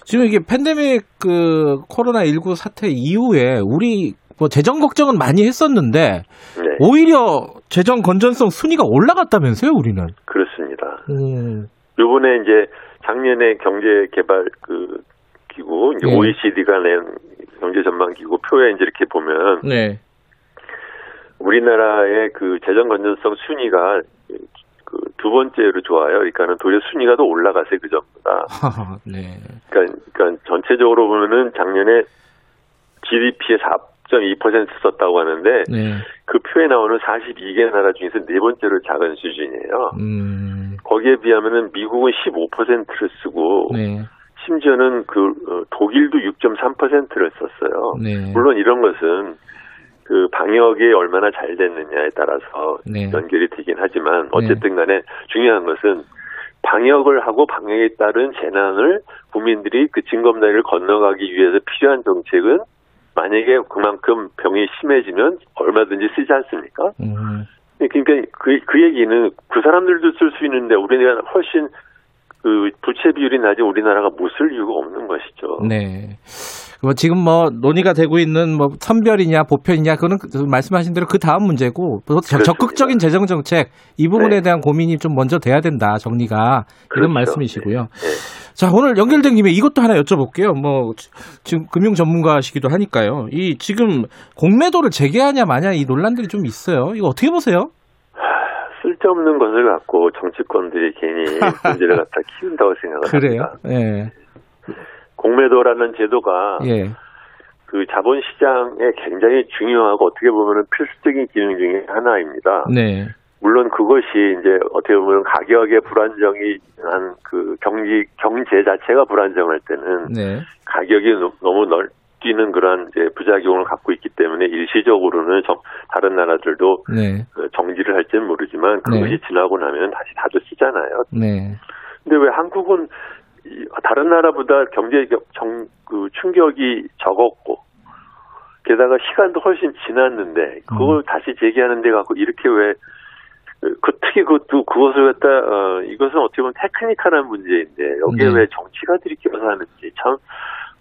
지금 이게 팬데믹 그 코로나 19 사태 이후에 우리 뭐 재정 걱정은 많이 했었는데 네, 오히려 재정 건전성 순위가 올라갔다면서요, 우리는. 그렇습니다. 음. 요번에 이제 작년에 경제 개발 그 기구 이제 네. OECD가 낸 경제 전망 기구 표에 이제 이렇게 보면 네. 우리나라의 그 재정 건전성 순위가 그 두 번째로 좋아요. 그러니까는 도리어 순위가 더 올라갔어요 그 전보다. 네. 그러니까, 그러니까 전체적으로 보면은 작년에 GDP의 4.2% 썼다고 하는데 네. 그 표에 나오는 42개 나라 중에서 네 번째로 작은 수준이에요. 음. 거기에 비하면은 미국은 15%를 쓰고 네. 심지어는 그 어, 독일도 6.3%를 썼어요. 네. 물론 이런 것은 그 방역이 얼마나 잘 됐느냐에 따라서 네. 연결이 되긴 하지만 어쨌든 간에 중요한 것은 방역을 하고 방역에 따른 재난을 국민들이 그 징검다리를 건너가기 위해서 필요한 정책은 만약에 그만큼 병이 심해지면 얼마든지 쓰지 않습니까? 음. 그러니까 그, 그 얘기는 그 사람들도 쓸 수 있는데 우리나라 훨씬 그 부채 비율이 낮은 우리나라가 못 쓸 이유가 없는 것이죠. 네. 뭐 지금 뭐 논의가 되고 있는 뭐 선별이냐 보편이냐 그거는 그 말씀하신 대로 그 다음 문제고 또 적- 그렇습니다. 적극적인 재정 정책 이 부분에 네. 대한 고민이 좀 먼저 돼야 된다 정리가 그렇죠. 이런 말씀이시고요. 네. 자 오늘 연결된 김에 이것도 하나 여쭤볼게요. 뭐 지- 지금 금융 전문가시기도 하니까요. 이 지금 공매도를 재개하냐 마냐 이 논란들이 좀 있어요. 이거 어떻게 보세요? 쓸데없는 것을 갖고 정치권들이 괜히 문제를 갖다 키운다고 생각을 그래요? 합니다. 예. 공매도라는 제도가 예. 그 자본 시장에 굉장히 중요하고 어떻게 보면 필수적인 기능 중에 하나입니다. 네. 물론 그것이 이제 어떻게 보면 가격의 불안정이 한 그 경기 경제 자체가 불안정할 때는 네. 가격이 너- 너무 널 뛰는 그런 이제 부작용을 갖고 있기 때문에 일시적으로는 정- 다른 나라들도 네. 그 정지를 할지는 모르지만 그것이 네. 지나고 나면 다시 다져쓰잖아요. 네. 근데 왜 한국은 이- 다른 나라보다 경제 겨- 정, 그 충격이 적었고 게다가 시간도 훨씬 지났는데 그걸 음. 다시 제기하는 데 갖고 이렇게 왜 그 특히 그것도 그것을 갖다 어 이것은 어떻게 보면 테크니컬한 문제인데 여기에 네. 왜 정치가 들이 껴서 하는지 참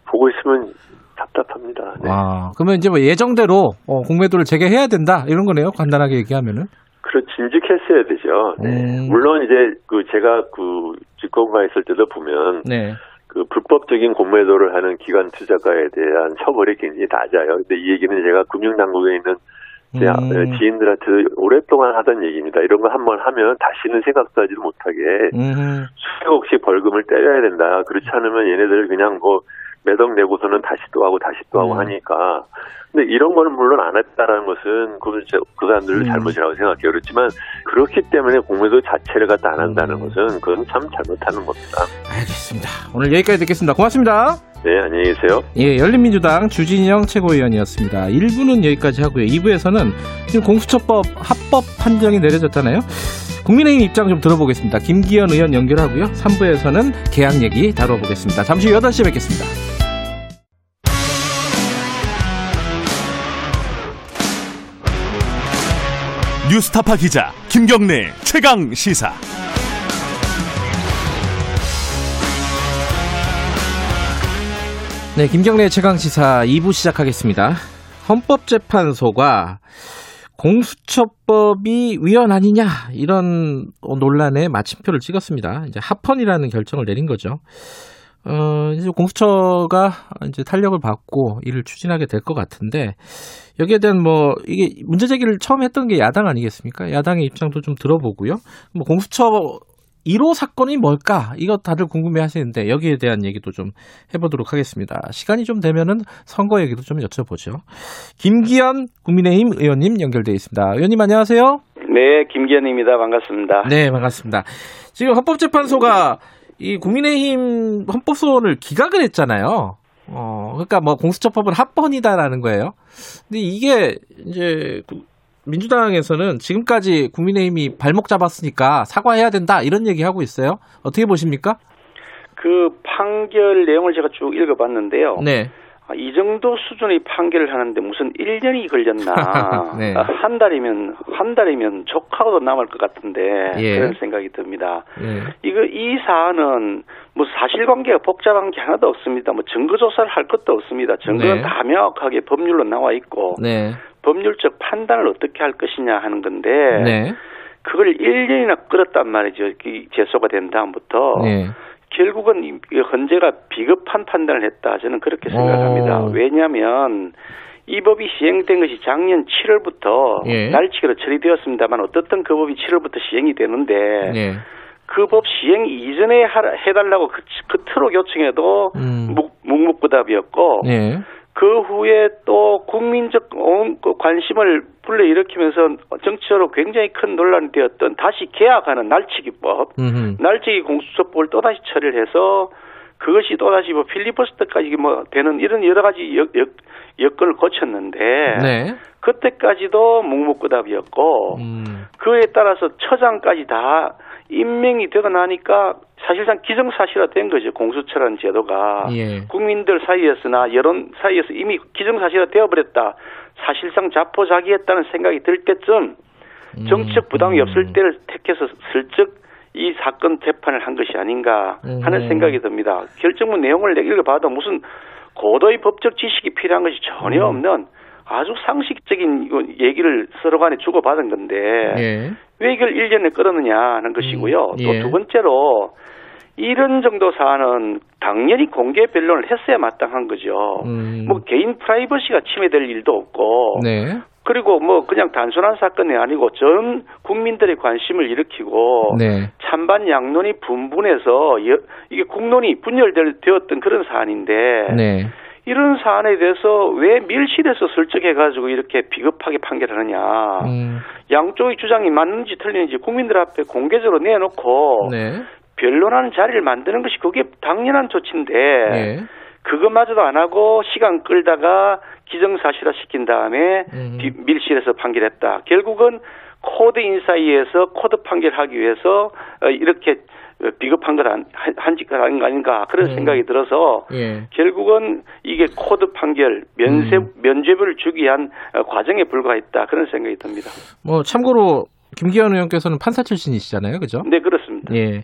보고 있으면 답답합니다. 네. 아, 그러면 이제 뭐 예정대로 어, 공매도를 재개해야 된다 이런 거네요. 간단하게 얘기하면은. 그렇 진즉했어야 되죠. 네. 음. 물론 이제 그 제가 그 집권가 있을 때도 보면 네. 그 불법적인 공매도를 하는 기관 투자가에 대한 처벌이 굉장히 낮아요. 근데 이 얘기는 제가 금융당국에 있는 제 음. 지인들한테 오랫동안 하던 얘기입니다. 이런 거 한 번 하면 다시는 생각도 하지도 못하게 음. 수백억씩 벌금을 때려야 된다. 그렇지 않으면 얘네들 그냥 뭐 매덕 내고서는 다시 또 하고 다시 또 하고 음. 하니까. 근데 이런 거는 물론 안 했다라는 것은 제- 그 사람들 음. 잘못이라고 생각해요. 그렇지만 그렇기 때문에 공매도 자체를 갖다 안 한다는 음. 것은 그건 참 잘못하는 겁니다. 알겠습니다. 오늘 여기까지 듣겠습니다. 고맙습니다. 네, 안녕히 계세요. 예, 열린민주당 주진영 최고위원이었습니다. 1부는 여기까지 하고요. 2부에서는 지금 공수처법 합법 판정이 내려졌잖아요. 국민의힘 입장 좀 들어보겠습니다. 김기현 의원 연결하고요. 3부에서는 계약 얘기 다뤄보겠습니다. 잠시 후 8시에 뵙겠습니다. 뉴스타파 기자 김경래 최강 시사. 네, 김경래 최강 시사 2부 시작하겠습니다. 헌법재판소가 공수처법이 위헌 아니냐 이런 논란에 마침표를 찍었습니다. 이제 합헌이라는 결정을 내린 거죠. 어, 이제 공수처가 이제 탄력을 받고 이를 추진하게 될 것 같은데 여기에 대한 뭐 이게 문제 제기를 처음 했던 게 야당 아니겠습니까? 야당의 입장도 좀 들어보고요. 뭐 공수처 1호 사건이 뭘까? 이거 다들 궁금해 하시는데 여기에 대한 얘기도 좀 해보도록 하겠습니다. 시간이 좀 되면은 선거 얘기도 좀 여쭤보죠. 김기현 국민의힘 의원님 연결돼 있습니다. 의원님 안녕하세요. 네, 김기현입니다. 반갑습니다. 네, 반갑습니다. 지금 헌법재판소가 이 국민의힘 헌법소원을 기각을 했잖아요. 어, 그러니까 뭐 공수처법은 합헌이다라는 거예요. 근데 이게 이제 그 민주당에서는 지금까지 국민의힘이 발목 잡았으니까 사과해야 된다 이런 얘기 하고 있어요. 어떻게 보십니까? 그 판결 내용을 제가 쭉 읽어봤는데요. 네. 아, 이 정도 수준의 판결을 하는데 무슨 1년이 걸렸나. 네. 아, 한 달이면, 한 달이면 족하고도 남을 것 같은데. 예. 그런 생각이 듭니다. 네. 이거, 이 사안은 뭐 사실관계가 복잡한 게 하나도 없습니다. 뭐 증거조사를 할 것도 없습니다. 증거는 네. 다 명확하게 법률로 나와 있고. 네. 법률적 판단을 어떻게 할 것이냐 하는 건데. 네. 그걸 1년이나 끌었단 말이죠. 이 제소가 된 다음부터. 네. 결국은 이 헌재가 비겁한 판단을 했다. 저는 그렇게 생각합니다. 오. 왜냐하면 이 법이 시행된 것이 작년 7월부터 예. 날치기로 처리되었습니다만 어떻든 그 법이 7월부터 시행이 되는데 네. 그법 시행 이전에 하- 해달라고 그, 그토록 요청해도 음. 묵, 묵묵부답이었고 네. 그 후에 또 국민적 온- 그 관심을 불러일으키면서 정치적으로 굉장히 큰 논란이 되었던 다시 개혁하는 날치기법 음흠. 날짜기 공수처법을 또다시 처리를 해서 그것이 또다시 뭐 필리버스터까지 뭐 되는 이런 여러 가지 여, 여, 여건을 거쳤는데 네. 그때까지도 묵묵부답이었고 음. 그에 따라서 처장까지 다 임명이 되고 나니까 사실상 기정사실화된 거죠 공수처라는 제도가 예. 국민들 사이에서나 여론 사이에서 이미 기정사실화 되어버렸다 사실상 자포자기했다는 생각이 들 때쯤 정치적 부담이 음. 없을 때를 택해서 슬쩍 이 사건 재판을 한 것이 아닌가 하는 음. 생각이 듭니다. 결정문 내용을 읽어봐도 무슨 고도의 법적 지식이 필요한 것이 전혀 음. 없는 아주 상식적인 얘기를 서로 간에 주고받은 건데 예. 왜 이걸 1년에 끌었느냐 하는 것이고요. 음, 예. 또두 번째로 이런 정도 사안은 당연히 공개 변론을 했어야 마땅한 거죠. 음. 뭐 개인 프라이버시가 침해될 일도 없고 네. 그리고 뭐 그냥 단순한 사건이 아니고 전 국민들의 관심을 일으키고 네. 찬반 양론이 분분해서 여- 이게 국론이 분열되었던 그런 사안인데 네. 이런 사안에 대해서 왜 밀실에서 설정해가지고 이렇게 비겁하게 판결하느냐. 음, 양쪽의 주장이 맞는지 틀리는지 국민들 앞에 공개적으로 내놓고 네. 변론하는 자리를 만드는 것이 그게 당연한 조치인데 예. 그것마저도 안 하고 시간 끌다가 기정사실화 시킨 다음에 음. 비- 밀실에서 판결했다. 결국은 코드 인사에서 코드 판결하기 위해서 어, 이렇게 어, 비겁한 것 한, 한짓거 아닌가 그런 음. 생각이 들어서 예. 결국은 이게 코드 판결 면세 음. 면죄부를 주기 위한 어, 과정에 불과했다 그런 생각이 듭니다. 뭐 참고로 김기현 의원께서는 판사 출신이시잖아요, 그죠? 네 그렇습니다. 예.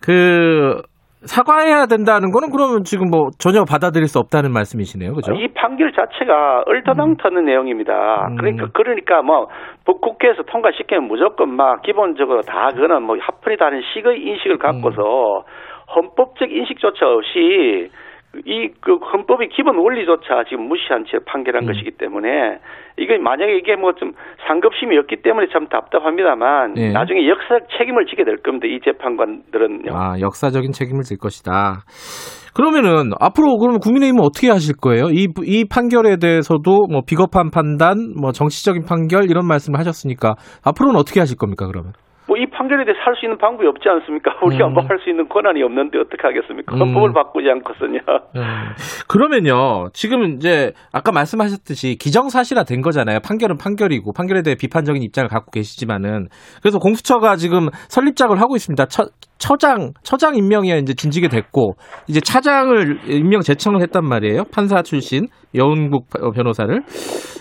그 사과해야 된다는 거는 그러면 지금 뭐 전혀 받아들일 수 없다는 말씀이시네요, 그죠? 이 판결 자체가 얼터당터는 내용입니다. 음. 그러니까 그러니까 뭐 국회에서 통과시키면 무조건 막 기본적으로 다 그거는 뭐 합헌이 다른 식의 인식을 갖고서 헌법적 인식조차 없이 이 그 헌법의 기본 원리조차 지금 무시한 채 판결한 음. 것이기 때문에 이게 만약에 이게 뭐 좀 상급심이었기 때문에 참 답답합니다만 네. 나중에 역사적 책임을 지게 될 겁니다. 이 재판관들은요. 아, 역사적인 책임을 질 것이다. 그러면은 앞으로 그러면 국민의힘은 어떻게 하실 거예요? 이, 이 판결에 대해서도 뭐 비겁한 판단, 뭐 정치적인 판결 이런 말씀을 하셨으니까 앞으로는 어떻게 하실 겁니까, 그러면? 뭐 이 판결에 대해서 할수 있는 방법이 없지 않습니까? 우리가 음. 뭐할 수 있는 권한이 없는데 어떻게 하겠습니까? 음. 헌법을 바꾸지 않고서는요. 음. 그러면요, 지금 이제 아까 말씀하셨듯이 기정사실화 된 거잖아요. 판결은 판결이고 판결에 대해 비판적인 입장을 갖고 계시지만은 그래서 공수처가 지금 설립작을 하고 있습니다. 처, 처장 처장 임명이 이제 진지게 됐고 이제 차장을 임명 제청을 했단 말이에요. 판사 출신 여운국 변호사를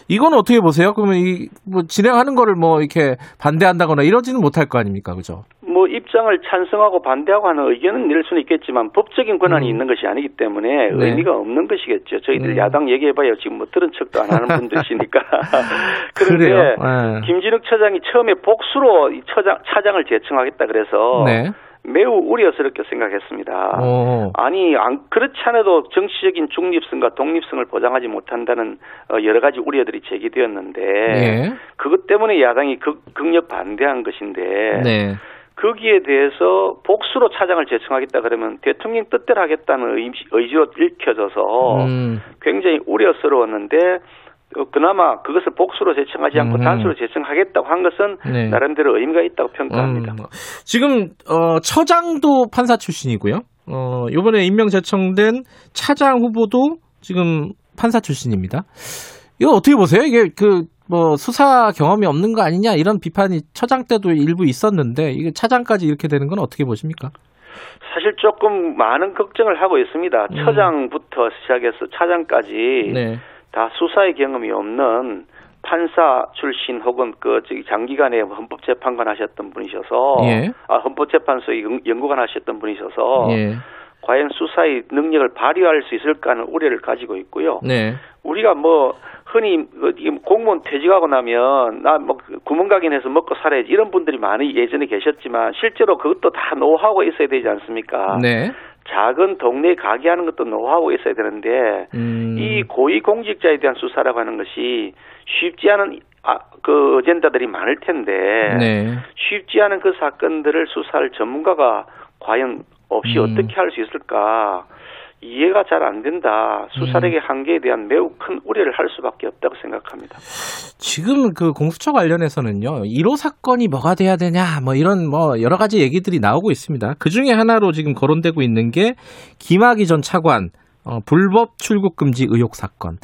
이건 어떻게 보세요? 그러면 이 뭐 진행하는 거를 뭐 이렇게 반대한다거나 이러지는 못할 거 아닙니까, 그죠? 뭐 입장을 찬성하고 반대하고 하는 의견은 낼 수는 있겠지만 법적인 권한이 음. 있는 것이 아니기 때문에 네. 의미가 없는 것이겠죠. 저희들 음. 야당 얘기해봐야 지금 뭐 들은 척도 안 하는 분들이시니까. 그런데 그래요. 예. 김진욱 처장이 처음에 복수로 이 처장, 차장을 제청하겠다 그래서 네. 매우 우려스럽게 생각했습니다. 어. 아니 안 그렇지 않아도 정치적인 중립성과 독립성을 보장하지 못한다는 어, 여러 가지 우려들이 제기되었는데 예. 그것 때문에 야당이 극, 극력 반대한 것인데 네. 거기에 대해서 복수로 차장을 제청하겠다 그러면 대통령 뜻대로 하겠다는 의- 의지로 읽혀져서 음. 굉장히 우려스러웠는데 어, 그나마 그것을 복수로 제청하지 않고 음. 단수로 제청하겠다고 한 것은 네. 나름대로 의미가 있다고 평가합니다. 음, 지금 어, 처장도 판사 출신이고요. 어, 이번에 임명 제청된 차장 후보도 지금 판사 출신입니다. 이거 어떻게 보세요? 이게 그 뭐 수사 경험이 없는 거 아니냐 이런 비판이 처장 때도 일부 있었는데 이게 차장까지 이렇게 되는 건 어떻게 보십니까? 사실 조금 많은 걱정을 하고 있습니다. 음. 처장부터 시작해서 차장까지 네. 다 수사의 경험이 없는 판사 출신 혹은 그 저기 장기간에 헌법재판관 하셨던 분이셔서 예. 아 헌법재판소의 연- 연구관 하셨던 분이셔서 예. 과연 수사의 능력을 발휘할 수 있을까 하는 우려를 가지고 있고요. 네. 우리가 뭐 흔히 어디 공무원 퇴직하고 나면 나 뭐 구멍가긴 해서 먹고 살아야지 이런 분들이 많이 예전에 계셨지만 실제로 그것도 다 노하우가 있어야 되지 않습니까? 네. 작은 동네 가게 하는 것도 노하우가 있어야 되는데 음. 이 고위 공직자에 대한 수사라고 하는 것이 쉽지 않은 아, 그 어젠다들이 많을 텐데 네. 쉽지 않은 그 사건들을 수사할 전문가가 과연 없이 음. 어떻게 할 수 있을까 이해가 잘 안 된다. 수사력의 한계에 대한 매우 큰 우려를 할 수밖에 없다고 생각합니다. 지금 그 공수처 관련해서는요, 1호 사건이 뭐가 돼야 되냐, 뭐 이런 뭐 여러 가지 얘기들이 나오고 있습니다. 그 중에 하나로 지금 거론되고 있는 게 김학의 전 차관, 어, 불법 출국 금지 의혹 사건.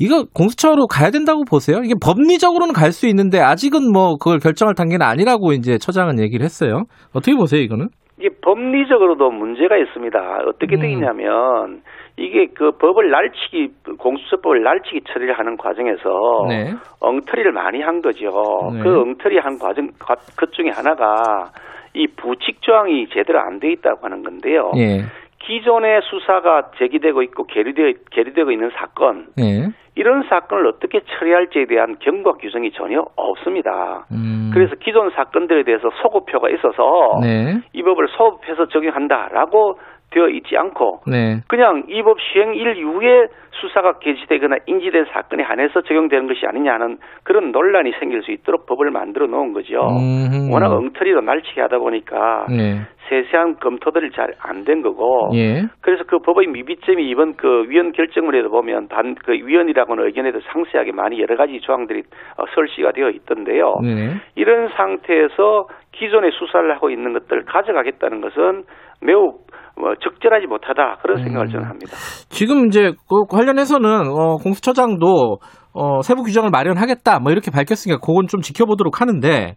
이거 공수처로 가야 된다고 보세요? 이게 법리적으로는 갈 수 있는데 아직은 뭐 그걸 결정할 단계는 아니라고 이제 처장은 얘기를 했어요. 어떻게 보세요, 이거는? 이게 법리적으로도 문제가 있습니다. 어떻게 음. 되겠냐면 이게 그 법을 날치기 공수처법을 날치기 처리를 하는 과정에서 네. 엉터리를 많이 한 거죠. 네. 그 엉터리 한 과정 과- 것 중에 하나가 이 부칙 조항이 제대로 안 돼 있다고 하는 건데요. 예. 기존의 수사가 제기되고 있고 계류되어, 계류되고 있는 사건 예. 이런 사건을 어떻게 처리할지에 대한 경과 규정이 전혀 없습니다. 음. 그래서 기존 사건들에 대해서 소급표가 있어서 네. 이 법을 소급해서 적용한다라고 되어 있지 않고 네. 그냥 이법 시행일 이후에 수사가 개시되거나 인지된 사건에 한해서 적용되는 것이 아니냐는 그런 논란이 생길 수 있도록 법을 만들어 놓은 거죠. 음. 워낙 엉터리로 날치기 하다 보니까 네. 세세한 검토들이 잘 안 된 거고 예. 그래서 그 법의 미비점이 이번 그 위원 결정문에도 보면 단그 위원이라고는 의견에도 상세하게 많이 여러 가지 조항들이 어, 설치가 되어 있던데요. 네. 이런 상태에서 기존의 수사를 하고 있는 것들을 가져가겠다는 것은 매우 뭐 적절하지 못하다 그런 생각을 음. 저는 합니다. 지금 이제 그 관련해서는 어, 공수처장도 어, 세부 규정을 마련하겠다 뭐 이렇게 밝혔으니까 그건 좀 지켜보도록 하는데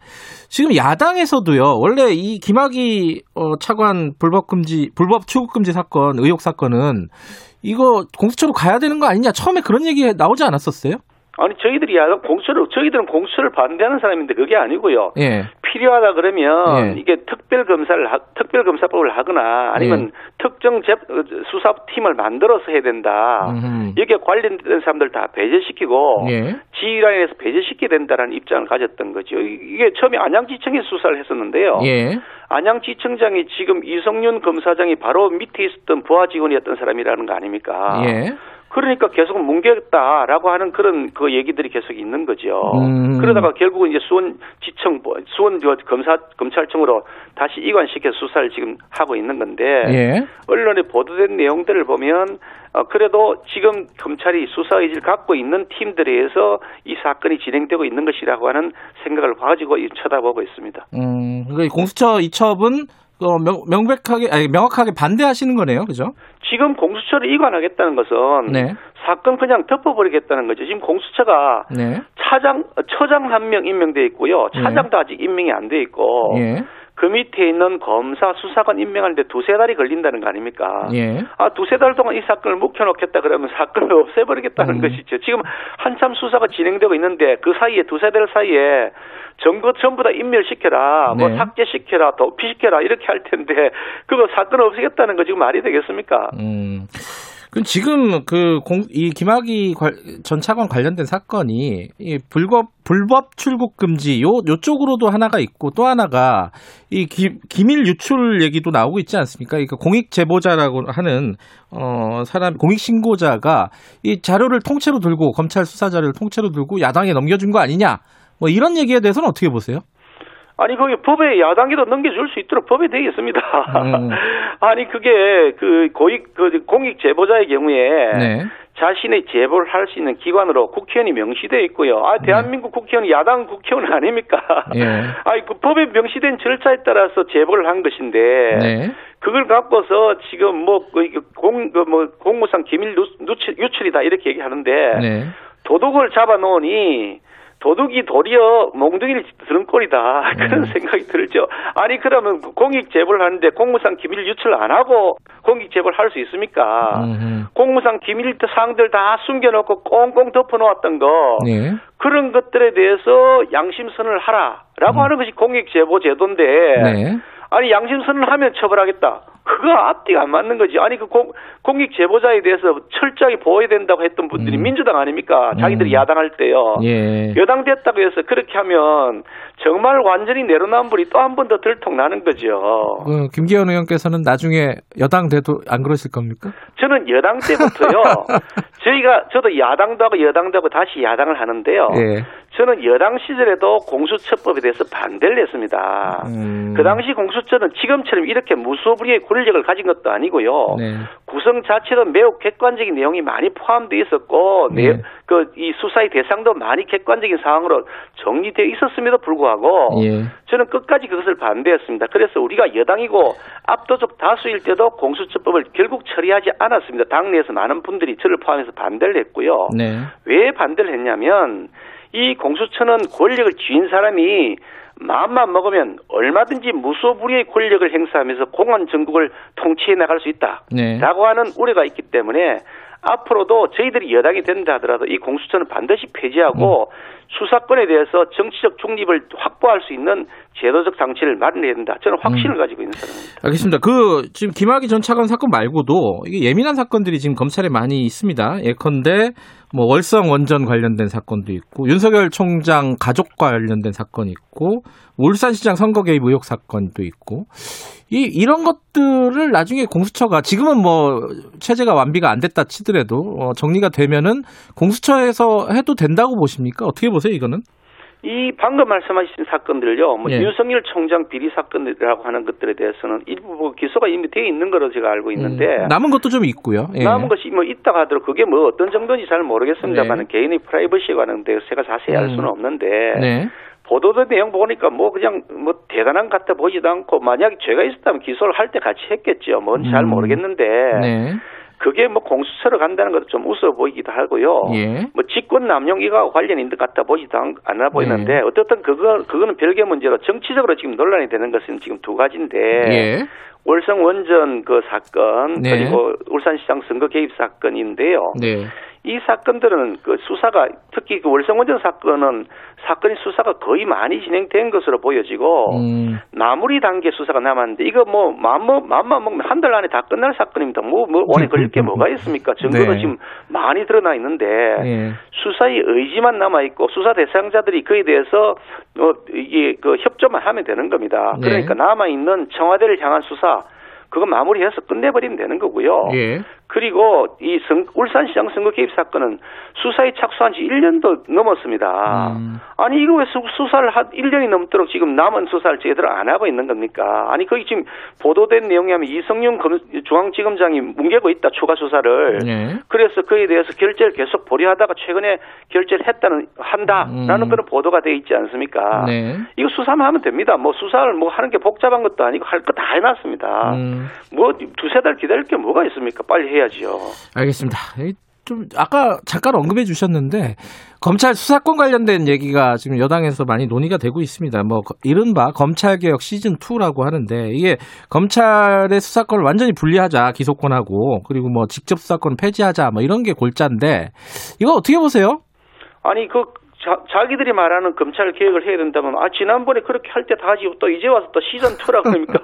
지금 야당에서도요 원래 이 김학의 어, 차관 불법 금지 불법 출국 금지 사건 의혹 사건은 이거 공수처로 가야 되는 거 아니냐 처음에 그런 얘기 나오지 않았었어요? 아니 저희들이 야당 공수를 저희들은 공수를 반대하는 사람인데 그게 아니고요. 예. 필요하다 그러면 예. 이게 특별 검사를 하- 특별 검사법을 하거나 아니면 특정 재, 어, 수사팀을 만들어서 해야 된다. 음흠. 여기에 관련된 사람들 다 배제시키고 예. 지휘라인에서 배제시켜야 된다는 입장을 가졌던 거죠. 이- 이게 처음에 안양지청에서 수사를 했었는데요. 예. 안양지청장이 지금 이성윤 검사장이 바로 밑에 있었던 부하 직원이었던 사람이라는 거 아닙니까? 예. 그러니까 계속 뭉개겠다라고 하는 그런 그 얘기들이 계속 있는 거죠. 음. 그러다가 결국은 이제 수원 지청 수원 저 검사 검찰청으로 다시 이관시켜 수사를 지금 하고 있는 건데 예. 언론에 보도된 내용들을 보면 어, 그래도 지금 검찰이 수사 의지를 갖고 있는 팀들에 의해서 이 사건이 진행되고 있는 것이라고 하는 생각을 가지고 이- 쳐다보고 있습니다. 음, 그러니까 공수처 이첩은 어, 명, 명백하게 아니, 명확하게 반대하시는 거네요, 그죠? 지금 공수처를 이관하겠다는 것은 네. 사건 그냥 덮어버리겠다는 거죠. 지금 공수처가 네. 차장 처장 한 명 임명돼 있고요. 차장도 아직 임명이 안 돼 있고 예. 그 밑에 있는 검사 수사관 임명하는데 두세 달이 걸린다는 거 아닙니까? 예. 아 두세 달 동안 이 사건을 묵혀놓겠다 그러면 사건을 없애버리겠다는 음. 것이죠. 지금 한참 수사가 진행되고 있는데 그 사이에 두세 달 사이에 정거 전부 다 인멸시켜라, 뭐 네. 삭제시켜라, 도피시켜라 이렇게 할 텐데 그거 사건 없애겠다는 거 지금 말이 되겠습니까? 음. 그럼 지금 그 공, 이 김학의 관- 전 차관 관련된 사건이 이 불법 불법 출국 금지 요 요쪽으로도 하나가 있고 또 하나가 이 기, 기밀 유출 얘기도 나오고 있지 않습니까? 그러니까 공익 제보자라고 하는 어 사람 공익 신고자가 이 자료를 통째로 들고 검찰 수사 자료를 통째로 들고 야당에 넘겨준 거 아니냐? 뭐 이런 얘기에 대해서는 어떻게 보세요? 아니 거기 법에 야당에도 넘겨줄 수 있도록 법에 되어 있습니다. 음. 아니 그게 그 고익 그 공익 제보자의 경우에 네. 자신의 제보를 할 수 있는 기관으로 국회의원이 명시되어 있고요. 아 대한민국 국회의원 야당 국회의원 아닙니까? 예. 아니 그 법에 명시된 절차에 따라서 제보를 한 것인데 네. 그걸 갖고서 지금 뭐공뭐 공무상 기밀 누- 누출, 유출이다 이렇게 얘기하는데 네. 도둑을 잡아놓으니 도둑이 도리어 몽둥이를 드는 꼴이다 그런 음. 생각이 들죠. 아니 그러면 공익 제보를 하는데 공무상 기밀 유출 안 하고 공익 제보를 할 수 있습니까? 음흠. 공무상 기밀 사항들 다 숨겨놓고 꽁꽁 덮어놓았던 거 네. 그런 것들에 대해서 양심선을 하라라고 하는 것이 공익 제보 제도인데 음. 네. 아니 양심선을 하면 처벌하겠다. 그거 앞뒤가 안 맞는 거지. 아니 그 공, 공익 제보자에 대해서 철저하게 보호해야 된다고 했던 분들이 음. 민주당 아닙니까? 자기들이 음. 야당할 때요. 예. 여당 됐다고 해서 그렇게 하면 정말 완전히 내로남불이 또 한 번 더 들통 나는 거죠. 그 김기현 의원께서는 나중에 여당 돼도 안 그러실 겁니까? 저는 여당 때부터요. 저희가 저도 야당도 하고 여당도 하고 다시 야당을 하는데요. 예. 저는 여당 시절에도 공수처법에 대해서 반대를 했습니다. 음. 그 당시 공수처는 지금처럼 이렇게 무소불위의 권력을 가진 것도 아니고요. 네. 구성 자체도 매우 객관적인 내용이 많이 포함되어 있었고, 네. 그이 수사의 대상도 많이 객관적인 상황으로 정리되어 있었음에도 불구하고, 예. 저는 끝까지 그것을 반대했습니다. 그래서 우리가 여당이고 압도적 다수일 때도 공수처법을 결국 처리하지 않았습니다. 당내에서 많은 분들이 저를 포함해서 반대를 했고요. 네. 왜 반대를 했냐면 이 공수처는 권력을 쥐인 사람이 마음만 먹으면 얼마든지 무소불위의 권력을 행사하면서 공안 전국을 통치해 나갈 수 있다. 네. 라고 하는 우려가 있기 때문에 앞으로도 저희들이 여당이 된다 하더라도 이 공수처는 반드시 폐지하고 음. 수사권에 대해서 정치적 중립을 확보할 수 있는 제도적 장치를 마련해야 된다. 저는 확신을 음. 가지고 있는 사람입니다. 알겠습니다. 그 지금 김학의 전 차관 사건 말고도 이게 예민한 사건들이 지금 검찰에 많이 있습니다. 예컨대 뭐 월성 원전 관련된 사건도 있고 윤석열 총장 가족 관련된 사건이 있고 울산시장 선거 개입 의혹 사건도 있고 이 이런 것들을 나중에 공수처가 지금은 뭐 체제가 완비가 안 됐다 치더라도 어, 정리가 되면은 공수처에서 해도 된다고 보십니까? 어떻게 보세요 이거는? 이 방금 말씀하신 사건들요, 뭐 예. 윤석열 총장 비리 사건이라고 하는 것들에 대해서는 일부 뭐 기소가 이미 되어 있는 거로 제가 알고 있는데 음, 남은 것도 좀 있고요. 예. 남은 것이 뭐 있다고 하더라도 그게 뭐 어떤 정도인지 잘 모르겠습니다만 개인의 프라이버시에 관한 데서 제가 자세히 알 네. 음. 수는 없는데 네. 보도된 내용 보니까 뭐 그냥 뭐 대단한 것 같아 보이지도 않고 만약에 죄가 있었다면 기소를 할 때 같이 했겠죠. 뭔지 잘 음. 모르겠는데 네. 그게 뭐 공수처로 간다는 것도 좀 웃어 보이기도 하고요. 예. 뭐 직권 남용 이거하고 관련이 있는 것 같아 보이지도 않- 않아 보이는데 네. 어쨌든 그거 그거는 별개 문제로 정치적으로 지금 논란이 되는 것은 지금 두 가지인데 예. 월성 원전 그 사건 네. 그리고 울산시장 선거 개입 사건인데요. 네. 이 사건들은 그 수사가 특히 그 월성 원전 사건은 사건이 수사가 거의 많이 진행된 것으로 보여지고 음. 마무리 단계 수사가 남았는데 이거 뭐 맘만 맘만 먹으면 한 달 안에 다 끝날 사건입니다. 뭐, 뭐 오래 걸릴 게 뭐가 있습니까? 증거도 네. 지금 많이 드러나 있는데 예. 수사의 의지만 남아 있고 수사 대상자들이 그에 대해서 어 이게 그 협조만 하면 되는 겁니다. 네. 그러니까 남아 있는 청와대를 향한 수사 그거 마무리해서 끝내버리면 되는 거고요. 예. 그리고 이 선- 울산시장 선거 개입 사건은 수사에 착수한 지 1년도 넘었습니다. 음. 아니 이거 왜 수, 수사를 한 1년이 넘도록 지금 남은 수사를 제대로 안 하고 있는 겁니까? 아니 거기 지금 보도된 내용이 하면 이성윤 검- 중앙지검장이 뭉개고 있다 추가 수사를. 예. 그래서 그에 대해서 결재를 계속 보류하다가 최근에 결재를 했다는 한다라는 음. 그런 보도가 돼 있지 않습니까? 네. 이거 수사만 하면 됩니다. 뭐 수사를 뭐 하는 게 복잡한 것도 아니고 할 거 다 해놨습니다. 음. 뭐 두세 달 기다릴 게 뭐가 있습니까? 빨리 해 야지요. 알겠습니다. 이, 좀 아까 잠깐 언급해 주셨는데 검찰 수사권 관련된 얘기가 지금 여당에서 많이 논의가 되고 있습니다. 뭐 거- 이른바 검찰 개혁 시즌 2라고 하는데 이게 검찰의 수사권을 완전히 분리하자 기소권하고 그리고 뭐 직접 수사권 폐지하자 뭐 이런 게 골자인데 이거 어떻게 보세요? 아니 그 자, 기들이 말하는 검찰 개혁을 해야 된다면 아 지난번에 그렇게 할 때 다 하지 또 이제 와서 또 시즌 2라 그럽니까?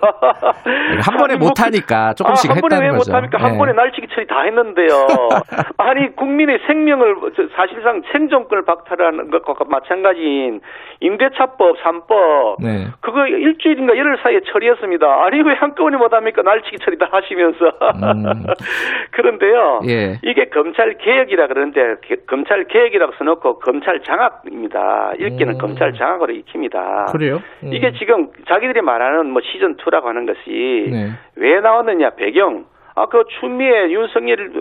한 번에 뭐못 하니까 조금씩 아, 한 번에 왜 거죠. 못합니까? 한 예. 번에 날치기 처리 다 했는데요. 아니 국민의 생명을 저, 사실상 생존권을 박탈하는 것과 마찬가지인 임대차법 3법 네. 그거 일주일인가 열흘 사이에 처리했습니다. 아니 왜 한꺼번에 못 합니까? 날치기 처리 다 하시면서. 음. 그런데요. 예. 이게 검찰 개혁이라 그러는데 개- 검찰 개혁이라고 써놓고 검찰 장악 입니다. 읽기는 음. 검찰 장악으로 익힙니다. 그래요? 음. 이게 지금 자기들이 말하는 뭐 시즌 2라고 하는 것이 네. 왜 나왔느냐 배경. 아, 그 추미애 윤석열을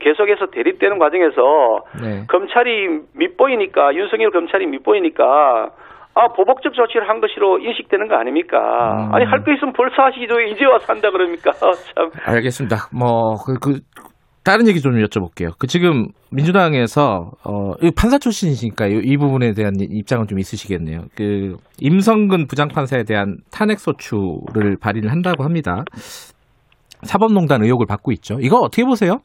계속해서 대립되는 과정에서 네. 검찰이 밑보이니까 윤석열 검찰이 밑보이니까 아 보복적 조치를 한 것으로 인식되는 거 아닙니까? 음. 아니 할 거 있으면 벌써 하시죠. 이제 와서 한다 그럽니까? 참. 알겠습니다. 뭐, 그, 그, 다른 얘기 좀 여쭤볼게요. 그 지금 민주당에서 어, 이 판사 출신이시니까 이, 이 부분에 대한 입장은 좀 있으시겠네요. 그 임성근 부장판사에 대한 탄핵 소추를 발의를 한다고 합니다. 사법농단 의혹을 받고 있죠. 이거 어떻게 보세요?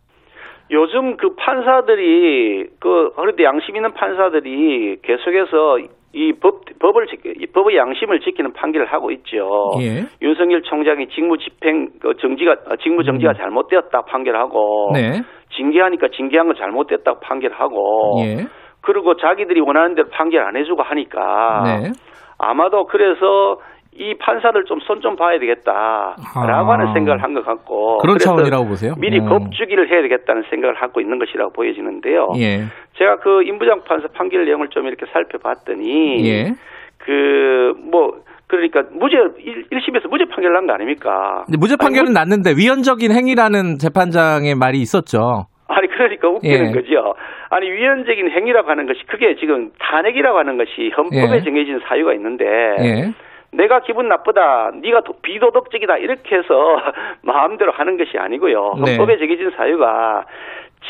요즘 그 판사들이 그 그런데 양심 있는 판사들이 계속해서 이 법 법을 지- 이 법의 양심을 지키는 판결을 하고 있죠. 예. 윤석열 총장이 직무 집행 그 정지가 어, 직무 정지가 잘못되었다 판결하고 네. 징계하니까 징계한 건 잘못됐다고 판결하고 예. 그리고 자기들이 원하는 대로 판결 안 해주고 하니까 네. 아마도 그래서 이 판사들 좀손좀 봐야 되겠다라고 아. 하는 생각을 한 것 같고 그런 차원이라고 보세요? 미리 음. 겁주기를 해야 되겠다는 생각을 하고 있는 것이라고 보여지는데요. 예. 제가 그 임부장 판사 판결 내용을 좀 이렇게 살펴봤더니 예. 그뭐 그러니까 무죄 1심에서 무죄 판결 난 거 아닙니까? 근데 무죄 판결은 났는데 위헌적인 행위라는 재판장의 말이 있었죠. 아니 그러니까 웃기는 예. 거죠. 아니 위헌적인 행위라고 하는 것이 그게 지금 탄핵이라고 하는 것이 헌법에 예. 정해진 사유가 있는데 예. 내가 기분 나쁘다, 네가 도- 비도덕적이다 이렇게 해서 마음대로 하는 것이 아니고요. 네. 헌법에 정해진 사유가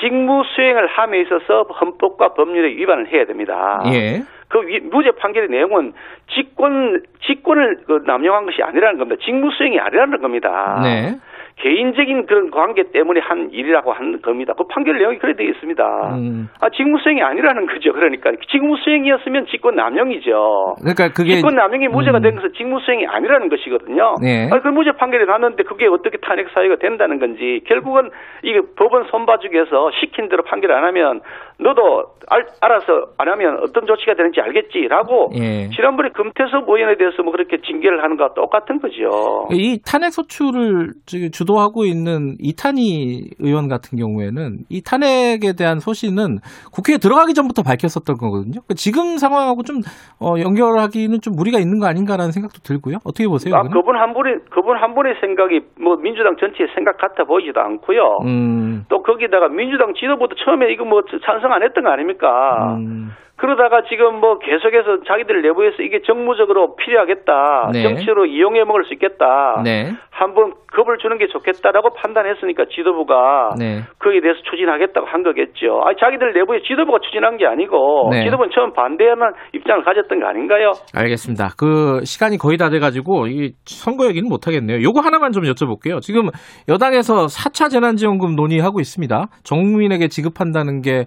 직무 수행을 함에 있어서 헌법과 법률에 위반을 해야 됩니다. 예. 그 위- 무죄 판결의 내용은 직권 직권을 그 남용한 것이 아니라는 겁니다. 직무 수행이 아니라는 겁니다. 네. 개인적인 그런 관계 때문에 한 일이라고 한 겁니다. 그 판결 내용이 그래 되어 있습니다. 음. 아, 직무수행이 아니라는 거죠. 그러니까 직무수행이었으면 직권남용이죠. 그러니까 그게 직권남용이 무죄가 음. 된 것은 직무수행이 아니라는 것이거든요. 네. 아니, 그 무죄 판결이 났는데 그게 어떻게 탄핵 사유가 된다는 건지 결국은 이게 법원 손봐주기에서 시킨 대로 판결 안 하면 너도 알, 알아서 안 하면 어떤 조치가 되는지 알겠지라고 예. 지난번에 금태섭 의원에 대해서 뭐 그렇게 징계를 하는 거와 똑같은 거죠. 이 탄핵 소추를 지금 주도하고 있는 이탄희 의원 같은 경우에는 이 탄핵에 대한 소신은 국회에 들어가기 전부터 밝혔었던 거거든요. 그러니까 지금 상황하고 좀 어, 연결하기는 좀 무리가 있는 거 아닌가라는 생각도 들고요. 어떻게 보세요? 아? 그분 한 분의 그분 한 분의 생각이 뭐 민주당 전체의 생각 같아 보이지도 않고요. 음, 또 거기다가 민주당 지도부도 처음에 이거 뭐 찬성 안 했던 거 아닙니까? 음, 그러다가 지금 뭐 계속해서 자기들 내부에서 이게 정무적으로 필요하겠다. 네. 정치로 이용해 먹을 수 있겠다. 네, 한번 겁을 주는 게 좋겠다라고 판단했으니까 지도부가 네. 거기에 대해서 추진하겠다고 한 거겠죠. 아니 자기들 내부에 지도부가 추진한 게 아니고 네. 지도부는 처음 반대하는 입장을 가졌던 거 아닌가요? 알겠습니다. 그 시간이 거의 다 돼 가지고 이 선거 얘기는 못 하겠네요. 요거 하나만 좀 여쭤볼게요. 지금 여당에서 4차 재난지원금 논의하고 있습니다. 정민에게 지급한다는 게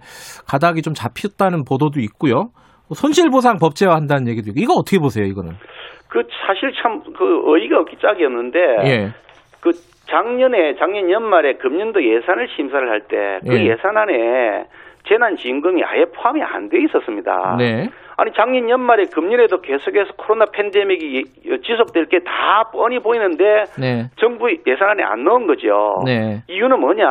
가닥이 좀 잡혔다는 보도도 있고 요. 손실보상 법제화한다는 얘기도 있고 이거 어떻게 보세요? 이거는? 그 사실 참 그 어이가 없기 짝이었는데 예, 그 작년에 작년 연말에 금년도 예산을 심사를 할 때그 예. 예. 산 안에 재난지원금이 아예 포함이 안 돼 있었습니다. 네, 아니 작년 연말에 금년에도 계속해서 코로나 팬데믹이 지속될 게 다 뻔히 보이는데 네, 정부 예산안에 안 넣은 거죠. 네, 이유는 뭐냐?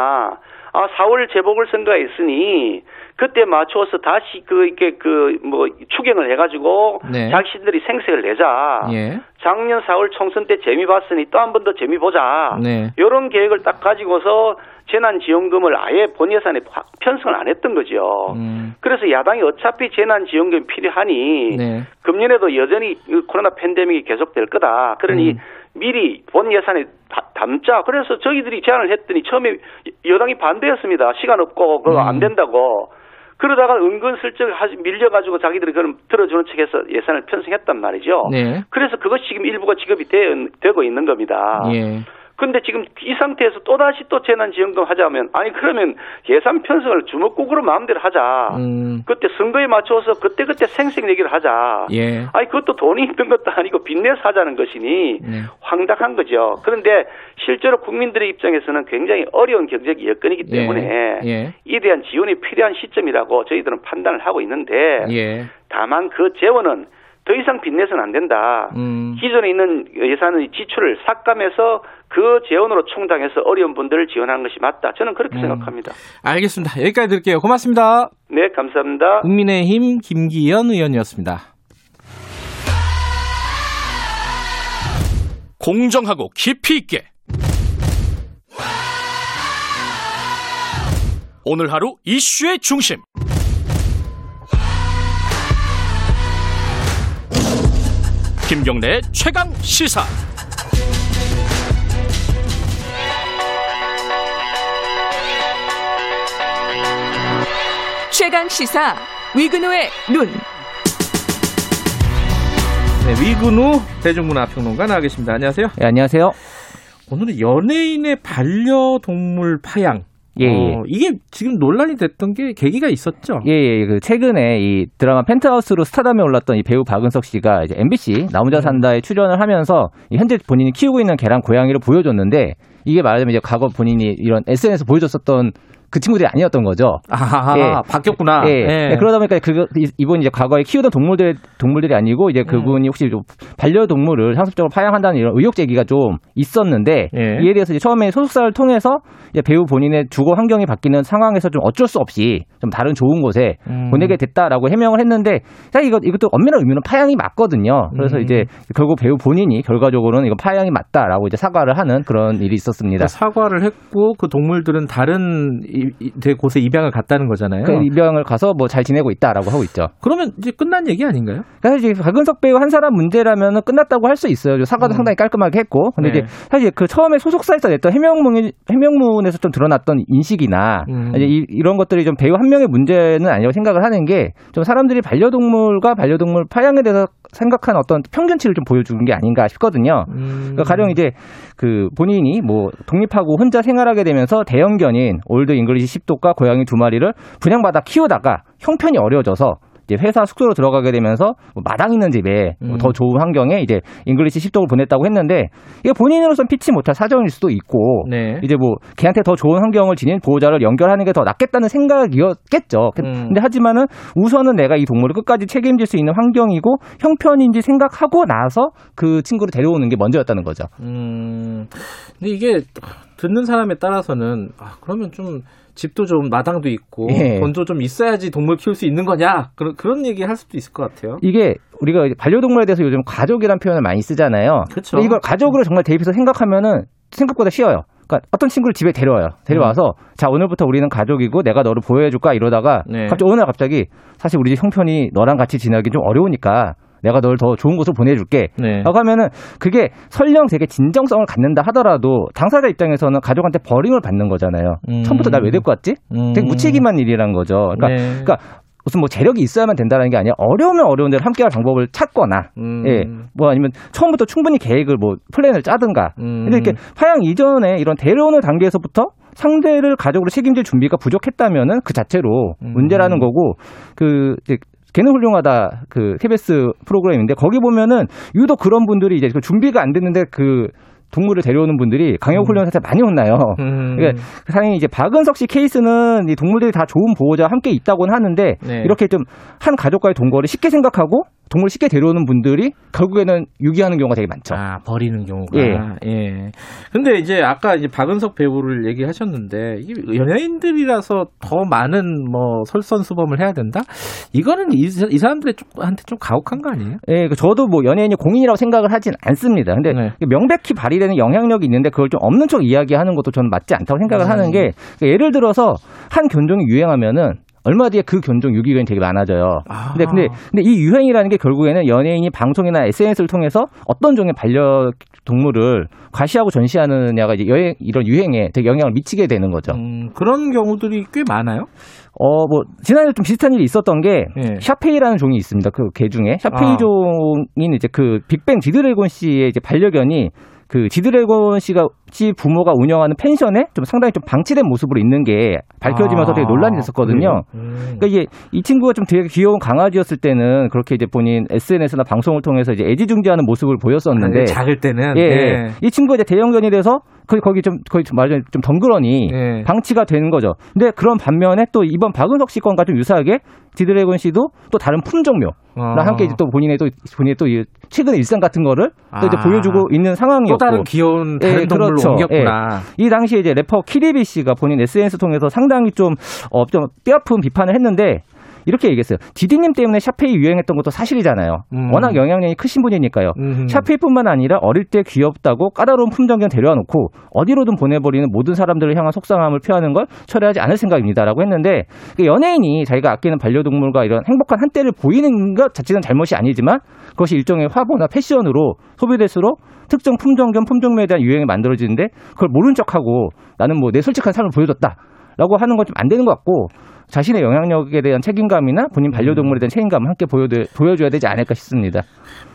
아, 4월 재보궐 선거가 있으니 그때 맞춰서 다시 그 이렇게 그 뭐 추경을 해가지고 네. 자신들이 생색을 내자. 예, 작년 4월 총선 때 재미 봤으니 또 한 번 더 재미 보자. 네. 이런 계획을 딱 가지고서 재난지원금을 아예 본 예산에 파- 편성을 안 했던 거죠. 음, 그래서 야당이 어차피 재난지원금 필요하니 네, 금년에도 여전히 이 코로나 팬데믹이 계속될 거다. 그러니 음. 미리 본 예산에 다- 담자. 그래서 저희들이 제안을 했더니 처음에 여당이 반대했습니다. 시간 없고 그거 음. 안 된다고. 그러다가 은근슬쩍 하- 밀려가지고 자기들이 그럼 들어주는 척해서 예산을 편성했단 말이죠. 네, 그래서 그것이 지금 일부가 지급이 되, 고 있는 겁니다. 예, 근데 지금 이 상태에서 또다시 또 재난지원금 하자면 아니 그러면 예산 편성을 주먹국으로 마음대로 하자. 음, 그때 선거에 맞춰서 그때그때 생색 내기를 하자. 예, 아니 그것도 돈이 있는 것도 아니고 빚내서 하자는 것이니 네. 황당한 거죠. 그런데 실제로 국민들의 입장에서는 굉장히 어려운 경제적 여건이기 예, 때문에 예. 이에 대한 지원이 필요한 시점이라고 저희들은 판단을 하고 있는데 예, 다만 그 재원은 더 이상 빚내서는 안 된다. 음, 기존에 있는 예산의 지출을 삭감해서 그 재원으로 충당해서 어려운 분들을 지원하는 것이 맞다. 저는 그렇게 음. 생각합니다. 알겠습니다. 여기까지 드릴게요. 고맙습니다. 네, 감사합니다. 국민의힘 김기현 의원이었습니다. 공정하고 깊이 있게 오늘 하루 이슈의 중심 김경래의 최강 시사 최강 시사 위근호의 눈. 네, 위근우 대중문화평론가 나와 계십니다. 안녕하세요. 예, 안녕하세요. 오늘은 연예인의 반려동물 파양. 예, 예. 어, 이게 지금 논란이 됐던 게 계기가 있었죠. 예, 예. 그 최근에 이 드라마 펜트하우스로 스타덤에 올랐던 이 배우 박은석 씨가 이제 MBC 나 혼자 산다에 출연을 하면서 이 현재 본인이 키우고 있는 개랑 고양이를 보여줬는데 이게 말하자면 이제 과거 본인이 이런 SNS 보여줬었던 그 친구들이 아니었던 거죠. 아, 예. 바뀌었구나. 예. 예. 예, 그러다 보니까 그 이분이 이제 과거에 키우던 동물들 동물들이 아니고 이제 그분이 혹시 좀 반려동물을 상습적으로 파양한다는 이런 의혹 제기가 좀 있었는데 예. 이에 대해서 이제 처음에 소속사를 통해서 이제 배우 본인의 주거 환경이 바뀌는 상황에서 좀 어쩔 수 없이 좀 다른 좋은 곳에 음. 보내게 됐다라고 해명을 했는데 사실 이거 이것도 엄밀한 의미는 파양이 맞거든요. 그래서 음. 이제 결국 배우 본인이 결과적으로는 이거 파양이 맞다라고 이제 사과를 하는 그런 일이 있었습니다. 사과를 했고 그 동물들은 다른 되게 곳에 입양을 갔다는 거잖아요. 그 입양을 가서 뭐 잘 지내고 있다라고 하고 있죠. 그러면 이제 끝난 얘기 아닌가요? 사실 이제 박은석 배우 한 사람 문제라면 끝났다고 할 수 있어요. 사과도 음. 상당히 깔끔하게 했고. 근데 네. 이제 사실 그 처음에 소속사에서 냈던 해명문, 해명문에서 좀 드러났던 인식이나 음. 이제 이, 이런 것들이 좀 배우 한 명의 문제는 아니라고 생각을 하는 게 좀 사람들이 반려동물과 반려동물 파양에 대해서 생각한 어떤 평균치를 좀 보여주는 게 아닌가 싶거든요. 음. 그러니까 가령 이제 그 본인이 뭐 독립하고 혼자 생활하게 되면서 대형견인 Old English Sheepdog과 고양이 두 마리를 분양받아 키우다가 형편이 어려워져서 이제 회사 숙소로 들어가게 되면서 뭐 마당 있는 집에 뭐 더 음. 좋은 환경에 이제 English Sheepdog을 보냈다고 했는데 이게 본인으로선 피치 못할 사정일 수도 있고 네. 이제 뭐 걔한테 더 좋은 환경을 지닌 보호자를 연결하는 게 더 낫겠다는 생각이었겠죠. 그- 음. 근데 하지만은 우선은 내가 이 동물을 끝까지 책임질 수 있는 환경이고 형편인지 생각하고 나서 그 친구를 데려오는 게 먼저였다는 거죠. 음. 근데 이게 듣는 사람에 따라서는 아, 그러면 좀 집도 좀 마당도 있고 예. 돈도 좀 있어야지 동물 키울 수 있는 거냐 그런 그런 얘기 할 수도 있을 것 같아요. 이게 우리가 반려동물에 대해서 요즘 가족이라는 표현을 많이 쓰잖아요. 근데 이걸 가족으로 정말 대입해서 생각하면은 생각보다 쉬워요. 그러니까 어떤 친구를 집에 데려와요. 데려와서 자 오늘부터 우리는 가족이고 내가 너를 보호해줄까 이러다가 네. 갑자기 어느 날 갑자기 사실 우리 집 형편이 너랑 같이 지내기 좀 어려우니까 내가 널 더 좋은 곳으로 보내줄게. 네. 라고 하면은 그게 설령 되게 진정성을 갖는다 하더라도 당사자 입장에서는 가족한테 버림을 받는 거잖아요. 음. 처음부터 날왜 데리고 왔지? 음. 되게 무책임한 일이란 거죠. 그러니까, 네. 그러니까 무슨 뭐 재력이 있어야만 된다는 게 아니라 어려우면 어려운 대로 함께할 방법을 찾거나 음. 예, 뭐 아니면 처음부터 충분히 계획을 뭐 플랜을 짜든가. 음. 근데 이렇게 파양 이전에 이런 데려오는 단계에서부터 상대를 가족으로 책임질 준비가 부족했다면은 그 자체로 음. 문제라는 거고 그 이제 걔는 훌륭하다 그 KBS 프로그램인데 거기 보면은 유독 그런 분들이 이제 그 준비가 안 됐는데 그 동물을 데려오는 분들이 강력 훈련 사태 많이 혼나요. 음. 그러니까 당연히 이제 박은석 씨 케이스는 이 동물들이 다 좋은 보호자와 함께 있다고는 하는데 네. 이렇게 좀 한 가족과의 동거를 쉽게 생각하고 동물 쉽게 데려오는 분들이 결국에는 유기하는 경우가 되게 많죠. 아, 버리는 경우가. 예. 예. 근데 이제 아까 이제 박은석 배우를 얘기하셨는데, 이게 연예인들이라서 더 많은 뭐 설선수범을 해야 된다? 이거는 이, 이 사람들의 좀, 한테 좀 가혹한 거 아니에요? 예, 그 저도 뭐 연예인이 공인이라고 생각을 하진 않습니다. 근데 네. 명백히 발휘되는 영향력이 있는데 그걸 좀 없는 척 이야기하는 것도 저는 맞지 않다고 생각을 음. 하는 게 그러니까 예를 들어서 한 견종이 유행하면은 얼마 뒤에 그 견종 유기견이 되게 많아져요. 아. 근데 근데 근데 이 유행이라는 게 결국에는 연예인이 방송이나 SNS를 통해서 어떤 종의 반려 동물을 과시하고 전시하느냐가 이제 여행 이런 유행에 되게 영향을 미치게 되는 거죠. 음, 그런 경우들이 꽤 많아요? 어, 뭐, 지난해 좀 비슷한 일이 있었던 게, 예. 샤페이라는 종이 있습니다. 그 개 중에. 샤페이 아. 종인 이제 그 빅뱅 지드래곤 씨의 이제 반려견이 그 지드래곤 씨가, 씨 부모가 운영하는 펜션에 좀 상당히 좀 방치된 모습으로 있는 게 밝혀지면서 아, 되게 논란이 됐었거든요. 음. 그러니까 이게 이 친구가 좀 되게 귀여운 강아지였을 때는 그렇게 이제 본인 SNS나 방송을 통해서 이제 애지중지하는 모습을 보였었는데 아, 작을 때는. 예, 예. 예. 이 친구가 이제 대형견이 돼서 거기 거기 좀 거기 좀 말하자면 좀 덩그러니 예. 방치가 되는 거죠. 근데 그런 반면에 또 이번 박은석 씨 건과 좀 유사하게 지드래곤 씨도 또 다른 품종묘랑 아. 함께 이제 또 본인의 또 본인의 또 이 최근의 일상 같은 거를 또 이제 아. 보여주고 있는 또 상황이었고 다른 귀여운 예, 다른 동물로 그렇죠. 옮겼구나. 이 당시에 이제 래퍼 키디비 씨가 본인 SNS 통해서 상당히 좀, 어, 좀 뼈아픈 비판을 했는데 이렇게 얘기했어요. 지디님 때문에 샤페이 유행했던 것도 사실이잖아요. 음. 워낙 영향력이 크신 분이니까요. 음. 샤페이뿐만 아니라 어릴 때 귀엽다고 까다로운 품종견 데려와 놓고 어디로든 보내버리는 모든 사람들을 향한 속상함을 표하는 걸 철회하지 않을 생각입니다라고 했는데 그 연예인이 자기가 아끼는 반려동물과 이런 행복한 한때를 보이는 것 자체는 잘못이 아니지만 그것이 일종의 화보나 패션으로 소비될수록 특정 품종견 품종묘에 대한 유행이 만들어지는데 그걸 모른 척하고 나는 뭐 내 솔직한 삶을 보여줬다 라고 하는 건 좀 안 되는 것 같고 자신의 영향력에 대한 책임감이나 본인 반려동물에 대한 책임감을 함께 보여, 보여줘야 되지 않을까 싶습니다.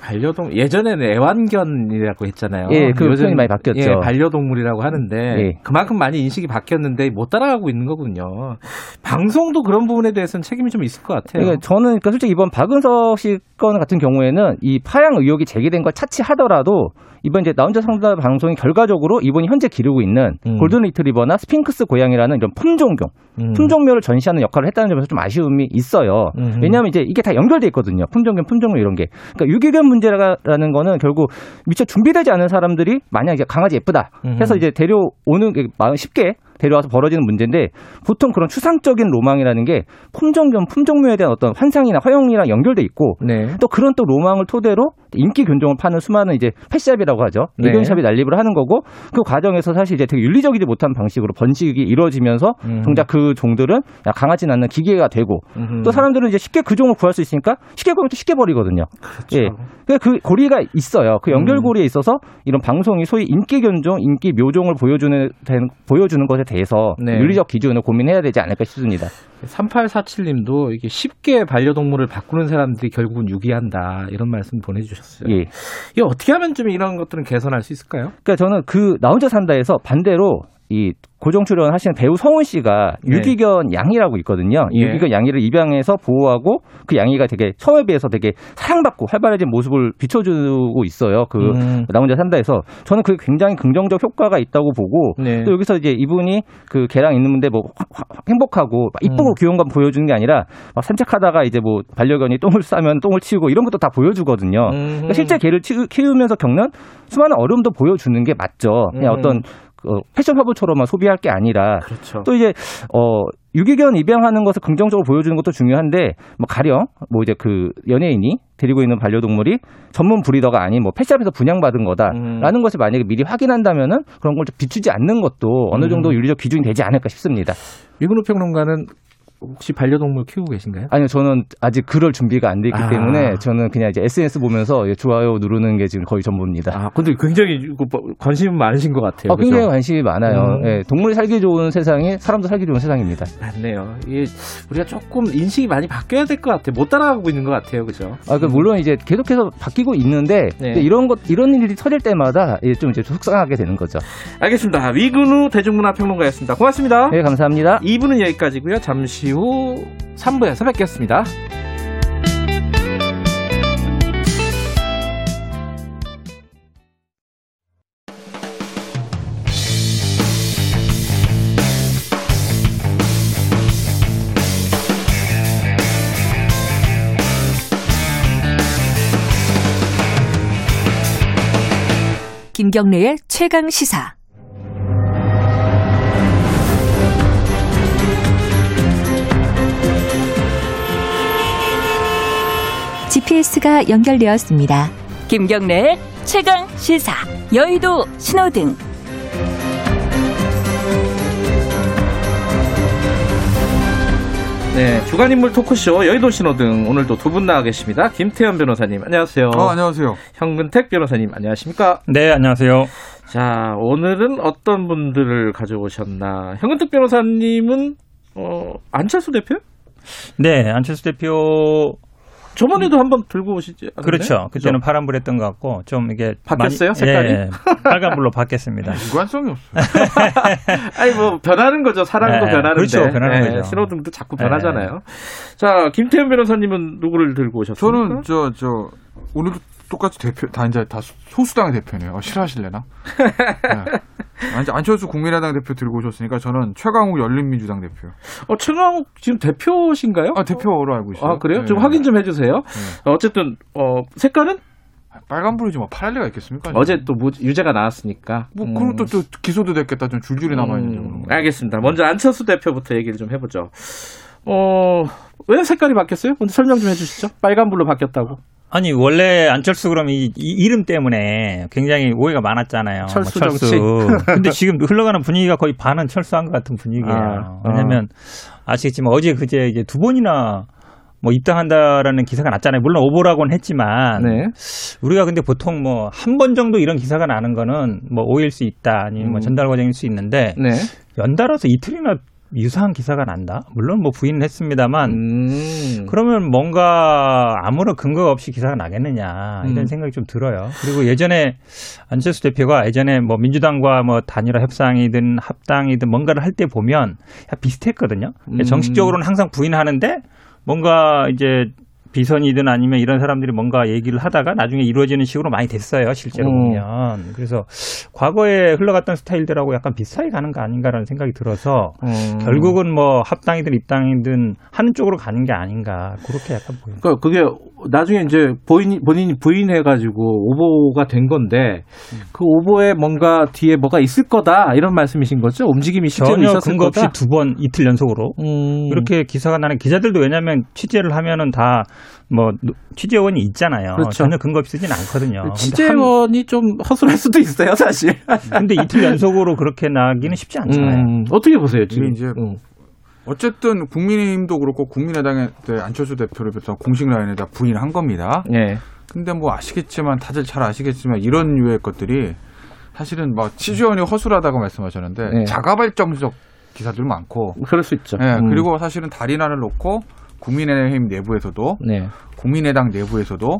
반려동 예전에는 애완견이라고 했잖아요. 예, 그 요즘- 많이 바뀌었죠. 예, 반려동물이라고 하는데 예. 그만큼 많이 인식이 바뀌었는데 못 따라가고 있는 거군요. 방송도 그런 부분에 대해서는 책임이 좀 있을 것 같아요. 그러니까 저는 그러니까 솔직히 이번 박은석 씨 건 같은 경우에는 이 파양 의혹이 제기된 걸 차치하더라도 이번 이제 나 혼자 산다 방송이 결과적으로 이번이 현재 기르고 있는 음. 골든 리트리버나 스핑크스 고양이라는 이런 품종종 음. 품종묘를 전시하는 역할을 했다는 점에서 좀 아쉬움이 있어요. 음. 왜냐하면 이제 이게 다 연결돼 있거든요. 품종묘, 품종묘 이런 게. 그러니까 유기견 문제라는 거는 결국 미처 준비되지 않은 사람들이 만약 이제 강아지 예쁘다 해서 음. 이제 데려오는 쉽게 데려와서 벌어지는 문제인데 보통 그런 추상적인 로망이라는 게 품종견 품종묘에 대한 어떤 환상이나 허영이랑 연결돼 있고 네. 또 그런 또 로망을 토대로 인기 견종을 파는 수많은 이제 펫샵이라고 하죠. 네. 애견샵이 난립을 하는 거고 그 과정에서 사실 이제 되게 윤리적이지 못한 방식으로 번식이 이루어지면서 음. 정작 그 종들은 강하지 않는 기계가 되고 음흠. 또 사람들은 이제 쉽게 그 종을 구할 수 있으니까 쉽게 구하면 또 쉽게 버리거든요. 예. 그그 고리가 있어요. 그 음. 연결고리에 있어서 이런 방송이 소위 인기 견종, 인기 묘종을 보여주는 된- 보여주는 것에 대해서 네. 윤리적 기준을 고민해야 되지 않을까 싶습니다. 3847님도 이게 쉽게 반려동물을 바꾸는 사람들이 결국은 유기한다 이런 말씀 보내주셨어요. 예. 이게 어떻게 하면 좀 이런 것들은 개선할 수 있을까요? 그러니까 저는 그 나 혼자 산다에서 반대로 이 고정 출연하시는 배우 성훈 씨가 네. 유기견 양이라고 있거든요. 예. 유기견 양이를 입양해서 보호하고 그 양이가 되게 처음에 비해서 되게 사랑받고 활발해진 모습을 비춰주고 있어요. 그 음. 나 혼자 산다에서 저는 그게 굉장히 긍정적 효과가 있다고 보고 네. 또 여기서 이제 이분이 그 개랑 있는데 뭐 화- 화- 행복하고 막 이쁘고 음. 귀여운 건 보여주는 게 아니라 막 산책하다가 이제 뭐 반려견이 똥을 싸면 똥을 치우고 이런 것도 다 보여주거든요. 음. 그러니까 실제 개를 치- 키우면서 겪는 수많은 어려움도 보여주는 게 맞죠. 그냥 음. 어떤 어, 패션 화보처럼만 소비할 게 아니라 그렇죠. 또 이제 어 유기견 입양하는 것을 긍정적으로 보여주는 것도 중요한데 뭐 가령 뭐 이제 그 연예인이 데리고 있는 반려동물이 전문 브리더가 아닌 뭐 펫샵에서 분양받은 거다라는 음. 것을 만약에 미리 확인한다면은 그런 걸 좀 비추지 않는 것도 어느 정도 음. 윤리적 기준이 되지 않을까 싶습니다. 유근우 평론가는 혹시 반려동물 키우고 계신가요? 아니요, 저는 아직 그럴 준비가 안 돼 있기 아. 때문에 저는 그냥 이제 SNS 보면서 좋아요 누르는 게 지금 거의 전부입니다. 아, 근데 굉장히 그뭐 관심 많으신 것 같아요. 어, 굉장히 그죠? 관심이 많아요. 음. 예, 동물이 살기 좋은 세상이 사람도 살기 좋은 세상입니다. 맞네요. 이게 우리가 조금 인식이 많이 바뀌어야 될 것 같아요. 못 따라가고 있는 것 같아요. 그죠? 아, 그 물론 이제 계속해서 바뀌고 있는데 네. 이런 것 이런 일이 터질 때마다 예, 좀 이제 속상하게 되는 거죠. 알겠습니다. 위근우 대중문화 평론가였습니다. 고맙습니다. 네, 감사합니다. 2부는 여기까지고요. 잠시 후 3부에서 뵙겠습니다. 김경래의 최강 시사. GPS가 연결되었습니다. 김경래의 최강 시사. 여의도 신호등. 네, 주간인물 토크쇼 여의도 신호등 오늘도 두 분 나와 계십니다. 김태현 변호사님 안녕하세요. 어, 안녕하세요. 현근택 변호사님 안녕하십니까? 네, 안녕하세요. 자, 오늘은 어떤 분들을 가져오셨나? 현근택 변호사님은 어, 안철수 대표? 네, 안철수 대표 저번에도 한번 들고 오시지 않았나요? 그렇죠. 그때는 그죠? 파란불 했던 것 같고 좀 이게 바뀌었어요, 많이- 색깔이? 예, 빨간불로 바뀌었습니다. 무관성이 없어요. 아니 뭐 변하는 거죠. 사람도 네, 변하는데. 그렇죠. 변하는 네, 거죠. 신호등도 자꾸 네. 변하잖아요. 자, 김태현 변호사님은 누구를 들고 오셨습니까? 저는 저저 오늘도 똑같이 대표 다 이제 다 소수당의 대표네요. 어, 싫어하실래나? 네. 아니, 안철수 국민의당 대표 들고 오셨으니까 저는 최강욱 열린민주당 대표. 어, 최강욱 지금 대표신가요? 아 대표로 알고 있어요. 아, 그래요? 네. 좀 확인 좀 해주세요. 어쨌든 어, 색깔은 빨간불이지 뭐 파랄 리가 있겠습니까? 어제 또 무- 유죄가 나왔으니까. 뭐 음. 그리고 또, 또 기소도 됐겠다. 좀 줄줄이 남아 있는데. 음, 알겠습니다. 먼저 안철수 대표부터 얘기를 좀 해보죠. 어, 왜 색깔이 바뀌었어요? 먼저 설명 좀 해주시죠. 빨간불로 바뀌었다고. 아니 원래 안철수 그럼 이, 이 이름 때문에 굉장히 오해가 많았잖아요. 철수 뭐 정치. 근데 지금 흘러가는 분위기가 거의 반은 철수한 것 같은 분위기예요. 아, 왜냐하면 아시겠지만 어제 그제 이제 두 번이나 뭐 입당한다라는 기사가 났잖아요. 물론 오보라고는 했지만 네. 우리가 근데 보통 뭐 한 번 정도 이런 기사가 나는 거는 뭐 오해일 수 있다 아니면 뭐 음. 전달 과정일 수 있는데 네. 연달아서 이틀이나 유사한 기사가 난다. 물론 뭐 부인은 했습니다만 음. 그러면 뭔가 아무런 근거가 없이 기사가 나겠느냐 이런 음. 생각이 좀 들어요. 그리고 예전에 안철수 대표가 예전에 뭐 민주당과 뭐 단일화 협상이든 합당이든 뭔가를 할 때 보면 비슷했거든요. 음. 정식적으로는 항상 부인하는데 뭔가 이제 비선이든 아니면 이런 사람들이 뭔가 얘기를 하다가 나중에 이루어지는 식으로 많이 됐어요. 실제로 음. 보면. 그래서 과거에 흘러갔던 스타일들하고 약간 비슷하게 가는 거 아닌가라는 생각이 들어서 음. 결국은 뭐 합당이든 입당이든 하는 쪽으로 가는 게 아닌가 그렇게 약간 보여요. 그러니까 그게 나중에 이제 본인이, 본인이 부인해 가지고 오보가 된 건데 그 오보에 뭔가 뒤에 뭐가 있을 거다 이런 말씀이신 거죠? 움직임이 실제로 전혀 있었을 근거 없이. 두 번 이틀 연속으로 음. 이렇게 기사가 나는 기자들도 왜냐하면 취재를 하면은 다뭐 취재원이 있잖아요. 그렇죠. 전혀 근거 없이 쓰진 않거든요. 근데 한- 취재원이 좀 허술할 수도 있어요, 사실. 근데 이틀 연속으로 그렇게 나기는 쉽지 않잖아요. 음, 어떻게 보세요, 지금? 이제 음. 어쨌든 국민의힘도 그렇고 국민의당의 때 안철수 대표를 비롯한 공식 라인에다 부인한 겁니다. 예. 근데 뭐 아시겠지만 다들 잘 아시겠지만 이런 유의 것들이 사실은 뭐 취재원이 허술하다고 말씀하셨는데 네. 자가발전적 기사들 많고 그럴 수 있죠. 예, 음. 그리고 사실은 다리란을 놓고 국민의힘 내부에서도 네. 국민의당 내부에서도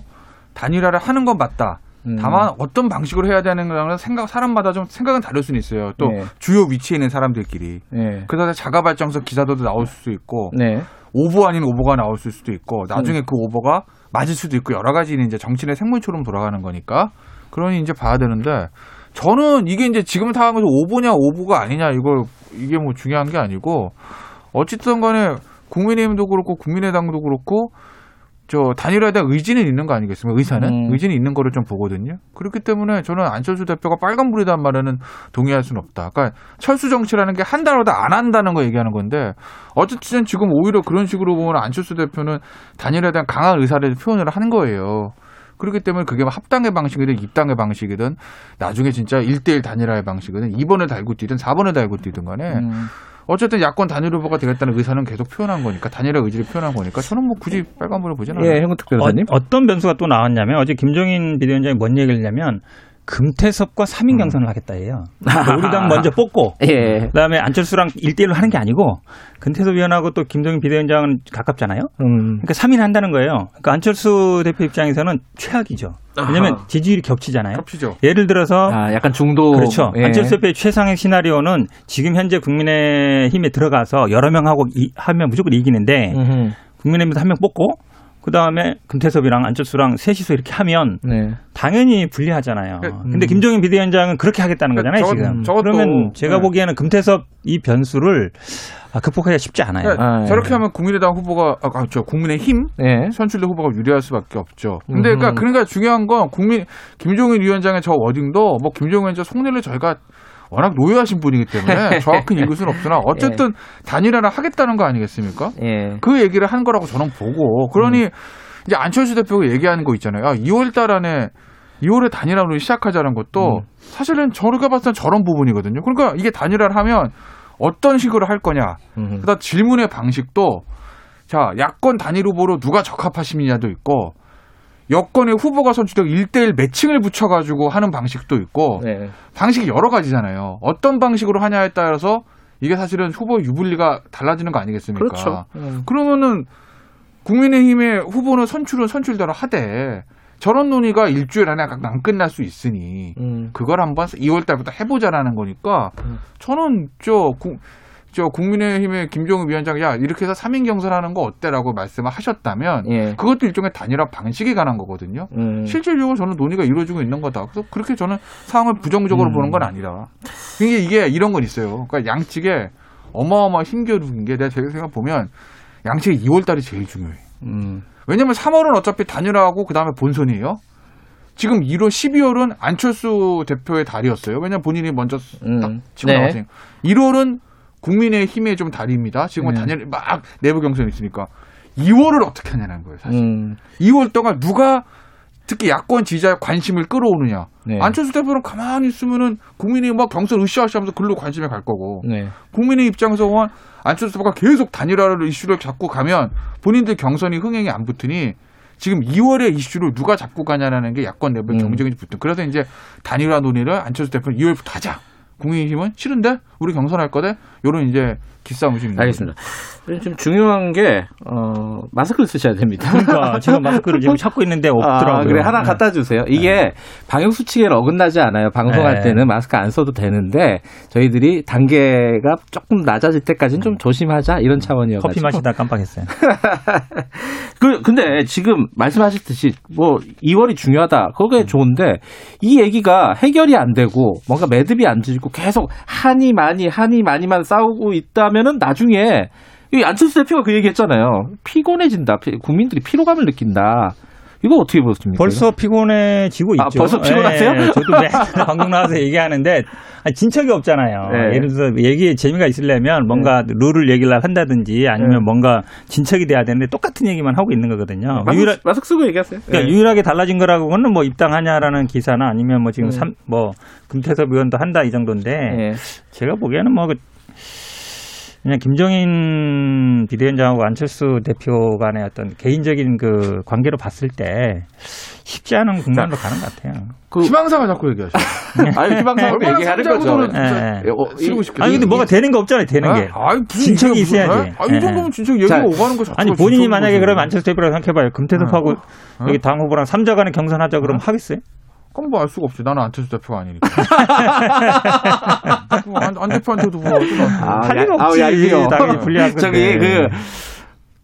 단일화를 하는 건 맞다. 음. 다만 어떤 방식으로 해야 되는 거는 생각 사람마다 좀 생각은 다를 수는 있어요. 또 네. 주요 위치에 있는 사람들끼리. 네. 그래서 자가 발전적 기사들도 나올 수도 있고 네. 오보 아닌 오보가 나올 수도 있고 나중에 음. 그 오보가 맞을 수도 있고 여러 가지 이제 정치의 생물처럼 돌아가는 거니까 그러니 이제 봐야 되는데 저는 이게 이제 지금 상황에서 오보냐 오보가 아니냐 이걸 이게 뭐 중요한 게 아니고 어쨌든 간에 국민의힘도 그렇고 국민의당도 그렇고 저 단일화에 대한 의지는 있는 거 아니겠습니까? 의사는 음. 의지는 있는 거를 좀 보거든요. 그렇기 때문에 저는 안철수 대표가 빨간불이란 말에는 동의할 수는 없다. 그러니까 철수 정치라는 게 한다로다 안 한다는 거 얘기하는 건데 어쨌든 지금 오히려 그런 식으로 보면 안철수 대표는 단일화에 대한 강한 의사를 표현을 하는 거예요. 그렇기 때문에 그게 뭐 합당의 방식이든 입당의 방식이든 나중에 진짜 1대1 단일화의 방식이든 2번을 달고 뛰든 4번을 달고 뛰든 간에 음. 어쨌든 야권 단일 후보가 되겠다는 의사는 계속 표현한 거니까 단일화 의지를 표현한 거니까 저는 뭐 굳이 빨간불을 보진 않아요. 예, 행운특 변호사님. 어, 떤 변수가 또 나왔냐면 어제 김종인 비대위원장이 뭔 얘기를 했냐면 금태섭과 3인 경선을 하겠다예요. 그러니까 우리 당 먼저 뽑고 예. 그다음에 안철수랑 1대1로 하는 게 아니고 금태섭 위원하고 또 김종인 비대위원장은 가깝잖아요. 음. 그러니까 3인 한다는 거예요. 그러니까 안철수 대표 입장에서는 최악이죠. 왜냐하면 아하. 지지율이 겹치잖아요. 겹치죠. 예를 들어서 아, 약간 중도. 그렇죠. 예. 안철수 대표의 최상의 시나리오는 지금 현재 국민의힘에 들어가서 여러 명 하고 이- 하면 무조건 이기는데 음흠. 국민의힘에서 한 명 뽑고 그 다음에 금태섭이랑 안철수랑 셋이서 이렇게 하면 네. 당연히 불리하잖아요. 그- 근데 김종인 비대위원장은 그렇게 하겠다는 그러니까 거잖아요, 저것- 지금. 저것도- 그러면 제가 네. 보기에는 금태섭 이 변수를 아, 극복하기가 쉽지 않아요. 그러니까 아, 예. 저렇게 하면 국민의당 후보가 아, 아, 저 국민의힘 예. 선출된 후보가 유리할 수밖에 없죠. 근데. 그러니까, 그러니까 중요한 건 국민 김종인 위원장의 저 워딩도 뭐 김종인 위원장 속내를 저희가 워낙 노여하신 분이기 때문에 정확히 읽을 수는 없으나 어쨌든 단일화를 하겠다는 거 아니겠습니까? 예. 그 얘기를 한 거라고 저는 보고 그러니 이제 안철수 대표가 얘기하는 거 있잖아요. 아, 2월 달 안에 2월에 단일화로 시작하자는 것도 사실은 저렇게 봤을 때 저런 부분이거든요. 그러니까 이게 단일화를 하면 어떤 식으로 할 거냐. 음흠. 그다음 질문의 방식도 자 야권 단일 후보로 누가 적합하시느냐도 있고 여권의 후보가 선출되고 1대1 매칭을 붙여가지고 하는 방식도 있고 네. 방식이 여러 가지잖아요. 어떤 방식으로 하냐에 따라서 이게 사실은 후보 유불리가 달라지는 거 아니겠습니까? 그렇죠. 음. 그러면은 국민의힘의 후보는 선출은 선출대로 하되 저런 논의가 일주일 안에 안 끝날 수 있으니 음. 그걸 한번 2월 달부터 해보자라는 거니까 음. 저는 저, 국, 저 국민의힘의 김종우 위원장이 야 이렇게 해서 3인 경선하는 거 어때라고 말씀을 하셨다면 예. 그것도 일종의 단일화 방식에 관한 거거든요. 음. 실질적으로 저는 논의가 이루어지고 있는 거다. 그래서 그렇게 저는 상황을 부정적으로 음. 보는 건 아니다. 이게 이게 이런 건 있어요. 그러니까 양측에 어마어마한 힘겨루는 게 내가 제가 생각 보면 양측의 2월 달이 제일 중요해. 음. 왜냐면 3월은 어차피 단일화하고 그다음에 본선이에요. 지금 1월, 12월은 안철수 대표의 달이었어요. 왜냐면 본인이 먼저 음. 딱 치고 네. 나왔으니까. 1월은 국민의 힘의 좀 달입니다. 지금 은 네. 단일 막 내부 경선이 있으니까 2월을 어떻게 하냐는 거예요, 사실. 음. 2월 동안 누가 특히 야권 지지자의 관심을 끌어오느냐. 네. 안철수 대표는 가만히 있으면은 국민이 막 경선 으쌰으쌰하면서 글로 관심이 갈 거고. 네. 국민의 입장에서 보면 안철수 대표가 계속 단일화를 이슈를 잡고 가면 본인들 경선이 흥행이 안 붙으니 지금 2월에 이슈를 누가 잡고 가냐라는 게 야권 내부의 음. 경쟁이 붙은. 그래서 이제 단일화 논의를 안철수 대표는 2월부터 하자. 국민의힘은 싫은데 우리 경선할 거대. 요런 이제 있는 알겠습니다. 지금 중요한 게 어, 마스크를 쓰셔야 됩니다. 그러니까 지금 마스크를 지금 찾고 있는데 없더라고요. 아, 그래 하나 네. 갖다 주세요. 이게 방역 수칙에 어긋나지 않아요. 방송할 네. 때는 마스크 안 써도 되는데 저희들이 단계가 조금 낮아질 때까지는 좀 조심하자 이런 차원이어서 커피 마시다 깜빡했어요. 그 근데 지금 말씀하셨듯이 뭐 2월이 중요하다. 음. 그게 좋은데 이 얘기가 해결이 안 되고 뭔가 매듭이 안 지고 계속 한이 많이 한이 많이만 싸우고 있다면은 나중에 이 안철수 대표가 그 얘기했잖아요. 피곤해진다. 피- 국민들이 피로감을 느낀다. 이거 어떻게 보십니까? 벌써 피곤해지고 아, 있죠. 벌써 피곤하세요? 예, 저도 맨날 방송 나와서 얘기하는데 아니, 진척이 없잖아요. 네. 예를 들어서 얘기에 재미가 있으려면 뭔가 룰을 얘기를 한다든지 아니면 네. 뭔가 진척이 돼야 되는데 똑같은 얘기만 하고 있는 거거든요. 마스크, 유일하, 마스크 쓰고 얘기하세요. 그러니까 네. 유일하게 달라진 거라고는 뭐 입당하냐라는 기사나 아니면 뭐 지금 음. 삼, 뭐 금태섭 의원도 한다 이 정도인데 네. 제가 보기에는 뭐 그- 그냥 김종인 비대위원장하고 안철수 대표 간의 어떤 개인적인 그 관계로 봤을 때 쉽지 않은 국면으로 가는 것 같아요. 희망사가 자꾸 얘기하셔. 아니 얼마나 얘기하는 거죠. 어, 쓰고 이- 싶겠다. 아니 근데 뭐가 되는 거 없잖아요. 되는 게. 아이, 무슨 진척이 있어야지. 에? 아, 이 예. 정도면 진짜 얘기가 자, 오가는 거 아니 본인이 만약에. 그러면 안철수 대표라고 생각해봐요. 금태섭하고 여기 당 후보랑 삼자 간의 경선하자 그러면 하겠어요? 그럼 뭐 알 수가 없지. 나는 안철수 대표가 아니니까. 뭐 안, 안 대표한테도 물어보지. 아, 할일 야- 없지. 아우, 얄미워. 당연히 불리한. 저기 그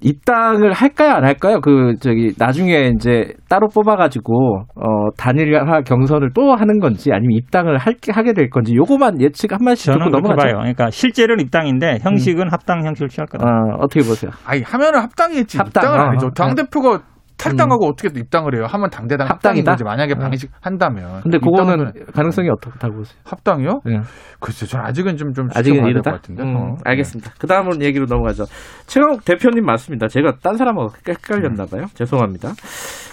입당을 할까요, 안 할까요? 그 저기 나중에 이제 따로 뽑아가지고 어 단일화 경선을 또 하는 건지 아니면 입당을 할, 하게 될 건지 요거만 예측 한 마디씩 듣고 넘어가죠. 봐요. 그러니까 실제로는 입당인데 형식은 합당 형식을 취할 거다. 어, 어떻게 보세요? 아니 하면은 합당했지. 합당. 입당은 어, 아니죠. 어. 당 대표가 탈당하고 어떻게 또 입당을 해요? 하면 당대당 합당이다? 거지. 만약에 어. 방식 한다면. 근데 그거는 가능성이 어떻다고 보세요? 합당이요? 네. 글쎄, 저는 아직은 좀, 좀 아직은 이르다. 될것 같은데. 음, 어. 알겠습니다. 그 다음은 얘기로 넘어가죠. 최강욱 대표님 맞습니다. 제가 딴 사람하고 헷갈렸나 봐요. 죄송합니다.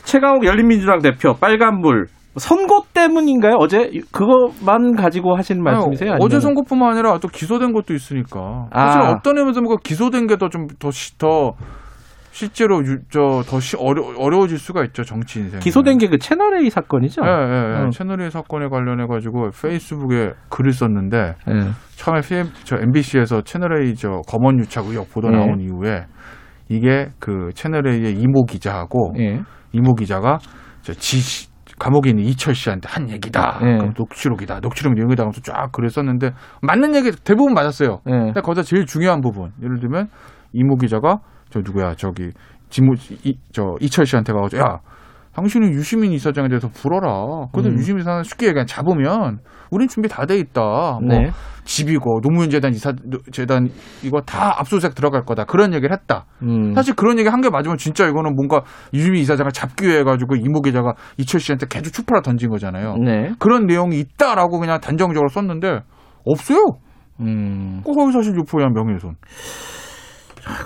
최강욱 열린민주당 대표 빨간불 선거 때문인가요? 어제 그것만 가지고 하신 말씀이세요? 아니, 어제 선거뿐만 아니라 또 기소된 것도 있으니까. 아. 사실 어떤 의미에서 뭐 기소된 게 더 좀 더더 실제로 저더 어려 어려워질 수가 있죠 정치 인생. 기소된 게 그 채널 A 사건이죠? 예, 예, 예. 음. 채널 A 사건에 관련해 가지고 페이스북에 글을 썼는데 예. 처음에 PM, 저 MBC에서 채널 A 저 검언 유착 의혹 보도 예. 나온 이후에 이게 그 채널 A의 이모 기자하고 예. 이모 기자가 저 지, 감옥에 있는 이철 씨한테 한 얘기다. 예. 그럼 녹취록이다. 녹취록 내용이다. 하면서 쫙 글을 썼는데 맞는 얘기 대부분 맞았어요. 예. 근데 거기서 제일 중요한 부분. 예를 들면 이모 기자가 저 누구야 저기 지모 이, 저 이철 씨한테 가가지고 야 당신은 유시민 이사장에 대해서 불어라. 근데 음. 유시민 이사장 쉽게 얘기하면 잡으면 우린 준비 다 돼 있다. 뭐 네. 집이고 노무현 재단 이사 재단 이거 다 압수수색 들어갈 거다. 그런 얘기를 했다. 음. 사실 그런 얘기 한 게 맞으면 진짜 이거는 뭔가 유시민 이사장을 잡기 위해 가지고 이모 기자가 이철 씨한테 개주 추파라 던진 거잖아요. 네. 그런 내용이 있다라고 그냥 단정적으로 썼는데 없어요. 음. 그 허위사실 유포에 한 명예훼손.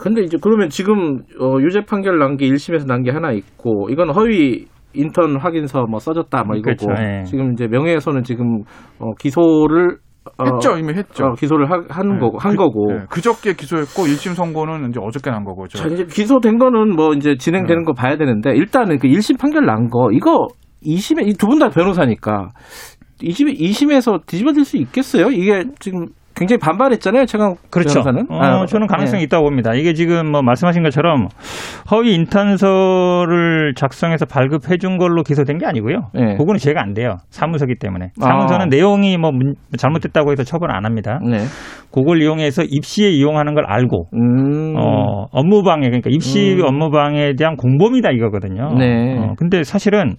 근데 이제 그러면 지금 어, 유죄 판결 난 게 1심에서 난 게 하나 있고 이건 허위 인턴 확인서 뭐 써줬다 뭐 이거고 그렇죠, 예. 지금 이제 명예훼손은 지금 어, 기소를 어, 했죠 이미 했죠. 어, 기소를 하, 는 네, 거고 한 그, 거고. 네, 그저께 기소했고 1심 선고는 이제 어저께 난 거고. 자, 이제 기소된 거는 뭐 이제 진행되는 네. 거 봐야 되는데 일단은 그 1심 판결 난 거 이거 2심에 이두분 다 변호사니까 2심 2심에서 뒤집어질 수 있겠어요? 이게 지금 굉장히 반발했잖아요, 최강 그렇죠. 변호사는. 어, 아, 저는 가능성이 네. 있다고 봅니다. 이게 지금 뭐 말씀하신 것처럼 허위 인턴서를 작성해서 발급해 준 걸로 기소된 게 아니고요. 네. 그거는 죄가 안 돼요. 사무서기 때문에. 아. 사무서는 내용이 뭐 문- 잘못됐다고 해서 처벌 안 합니다. 네. 그걸 이용해서 입시에 이용하는 걸 알고 음. 어, 업무 방해 그러니까 입시 음. 업무 방해에 대한 공범이다 이거거든요. 네. 어, 근데 사실은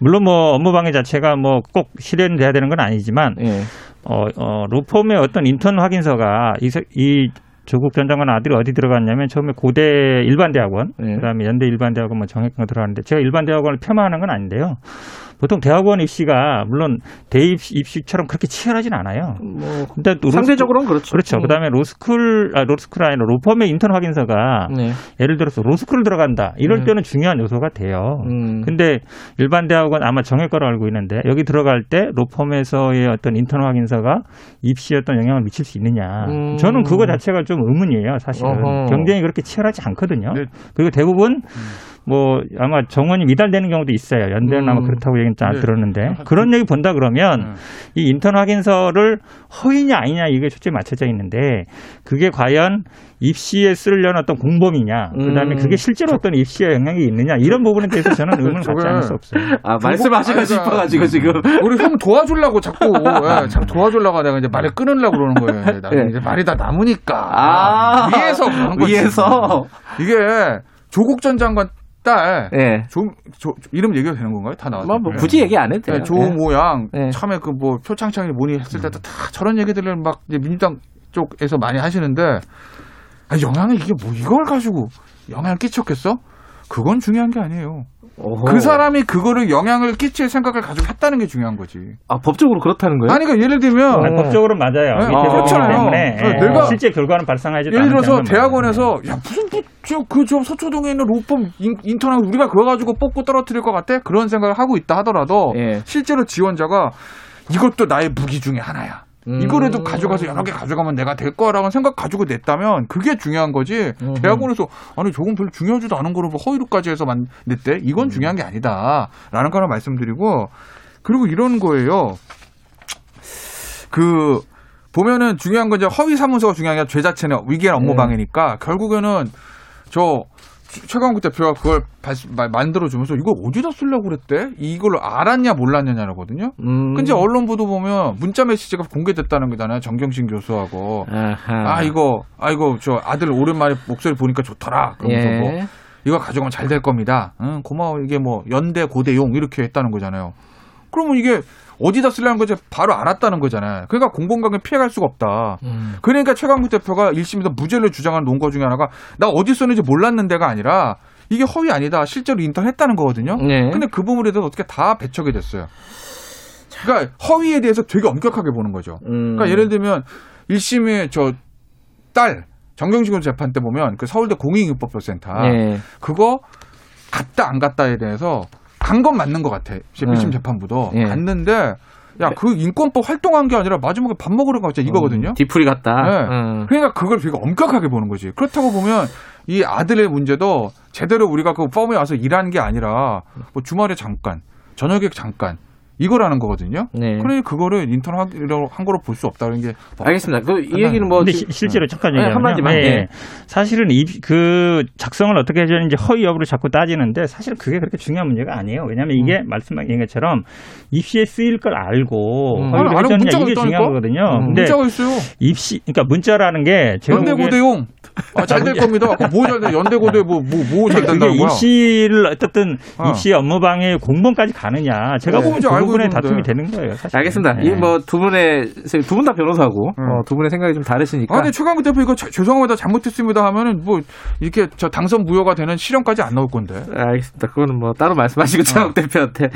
물론 뭐 업무 방해 자체가 뭐 꼭 실현돼야 되는 건 아니지만 예. 어, 어, 로펌의 어떤 인턴 확인서가 이, 세- 이 조국 전 장관 아들이 어디 들어갔냐면 처음에 고대 일반대학원, 네. 그다음에 연대 일반대학원, 뭐 정외과 들어갔는데 제가 일반대학원을 폄하하는 건 아닌데요. 보통 대학원 입시가 물론 대입 입시처럼 그렇게 치열하진 않아요. 뭐 근데 로스쿨- 상대적으로는 그렇죠. 그렇죠. 음. 그다음에 로스쿨 아 로스쿨 아니라 로펌의 인턴 확인서가 네. 예를 들어서 로스쿨 들어간다. 이럴 음. 때는 중요한 요소가 돼요. 음. 근데 일반 대학원 아마 정할 거로 알고 있는데 여기 들어갈 때 로펌에서의 어떤 인턴 확인서가 입시에 어떤 영향을 미칠 수 있느냐. 음. 저는 그거 자체가 좀 의문이에요, 사실은. 어허. 경쟁이 그렇게 치열하지 않거든요. 네. 그리고 대부분 뭐 아마 정원이 미달되는 경우도 있어요. 연대는 아마 음. 그렇다고 얘기는 잘 네. 들었는데 그런 얘기 본다 그러면 네. 이 인턴 확인서를 허위냐 아니냐 이게 초점이 맞춰져 있는데 그게 과연 입시에 쓰려는 어떤 공범이냐 그다음에 음. 그게 실제로 어떤 입시에 영향이 있느냐 이런 부분에 대해서 저는 의문을 갖지 않을 수 없어요. 아, 말씀하시고 싶어가지고 지금. 우리 형 도와주려고 자꾸 예, 자꾸 도와주려고 내가 이제 말을 끊으려고 그러는 거예요. 나는 예. 이제 말이 다 남으니까 아, 위에서 그런 거지. 위에서. 이게 조국 전 장관 딸 예. 조, 조- 이름 얘기해도 되는 건가요? 다 나왔어요. 뭐, 뭐 굳이 얘기 안 해도 돼요. 네, 조모양 예. 처음에 그 뭐 표창장이 문의 했을 때도 다 저런 얘기들을 막 이제 민주당 쪽에서 많이 하시는데 아, 영향을 이게 뭐 이걸 가지고 영향을 끼쳤겠어? 그건 중요한 게 아니에요. 오호. 그 사람이 그거를 영향을 끼칠 생각을 가지고 했다는 게 중요한 거지. 아, 법적으로 그렇다는 거예요? 아니 그러니까 예를 들면 아니, 법적으로 맞아요. 네, 밑에 아, 그렇잖아요. 때문에 네, 예, 내가- 실제 결과는 발생하지 예를 들어서 대학원에서 야 무슨 저그저 서초동에 있는 로펌 인- 인턴하고 우리가 그거 가지고 뽑고 떨어뜨릴 것 같아? 그런 생각을 하고 있다 하더라도 예. 실제로 지원자가 이것도 나의 무기 중에 하나야. 음. 이거라도 가져가서 여러 개 가져가면 내가 될 거라는 생각 가지고 냈다면 그게 중요한 거지. 대학원에서 아니 조금 별로 중요하지도 않은 거를 뭐 허위로까지 해서 만 냈대. 이건 중요한 게 아니다라는 거 하나 말씀드리고 그리고 이런 거예요. 그 보면은 중요한 건 이제 허위 사문서가 중요한 게 죄 자체는 위계한 업무 네. 방해니까 결국에는 저 최- 최강욱 대표가 그걸 만들어 주면서 이거 어디다 쓰려고 그랬대? 이걸 알았냐 몰랐냐냐거든요. 음. 근데 언론 보도 보면 문자 메시지가 공개됐다는 거잖아요. 정경심 교수하고 아하. 아 이거 아 이거 저 아들 오랜만에 목소리 보니까 좋더라. 그러면서 예. 뭐 이거 가져가면 잘 될 겁니다. 응, 고마워. 이게 뭐 연대 고대용 이렇게 했다는 거잖아요. 그러면 이게 어디다 쓰려는 거지 바로 알았다는 거잖아요. 그러니까 공공관계 피해갈 수가 없다. 음. 그러니까 최강욱 대표가 1심에서 무죄를 주장한 논거 중에 하나가 나 어디 썼는지 몰랐는데가 아니라 이게 허위 아니다. 실제로 인턴했다는 거거든요. 네. 근데 그 부분에 대해서 어떻게 다 배척이 됐어요. 그러니까 허위에 대해서 되게 엄격하게 보는 거죠. 음. 그러니까 예를 들면 1심의 저딸 정경심 재판 때 보면 그 서울대 공익인법센터 네. 그거 갔다 안 갔다에 대해서 간 건 맞는 것 같아. 1심 음. 재판부도 예. 갔는데 야 그 인권법 활동한 게 아니라 마지막에 밥 먹으러 갔자 이거거든요. 음, 뒤풀이 같다. 네. 음. 그러니까 그걸 되게 엄격하게 보는 거지. 그렇다고 보면 이 아들의 문제도 제대로 우리가 그 펌에 와서 일하는 게 아니라 뭐 주말에 잠깐, 저녁에 잠깐 이거라는 거거든요. 네. 그러니 그거를 인턴 한한 거로 볼 수 없다는 게 알겠습니다. 그 이 얘기는 뭐 시- 실제로 잠깐 네, 얘기하면 한마디만, 예. 사실은 이, 그 작성을 어떻게 해야 되는지 허위 여부를 자꾸 따지는데 사실 그게 그렇게 중요한 문제가 아니에요. 왜냐하면 이게 말씀하신 것처럼 입시에 쓰일 걸 알고 음. 허위를 아니, 해줬냐 문자가 이게 중요한 있다니까? 거거든요. 음. 근데 문자가 있어요. 입시 그러니까 문자라는 게 제가 연대 보기엔 고대용 아, 잘 될 겁니다. 뭐잘 돼? 연대 고대 뭐뭐뭐잘 그게 된다는 거야? 입시를 어쨌든 어. 입시 업무방해 공범까지 가느냐 제가 어, 보면 알고 부분에 있는데. 다툼이 되는 거예요. 사실. 알겠습니다. 네. 이뭐두 분의 두 분 다 변호사고 음. 어, 두 분의 생각이 좀 다르시니까. 아, 근데 최강욱 대표 이거 자- 죄송합니다. 잘못했습니다 하면은 뭐 이렇게 저 당선 무효가 되는 실형까지 안 나올 건데. 알겠습니다. 그거는 뭐 따로 말씀하시고 최강욱 대표한테.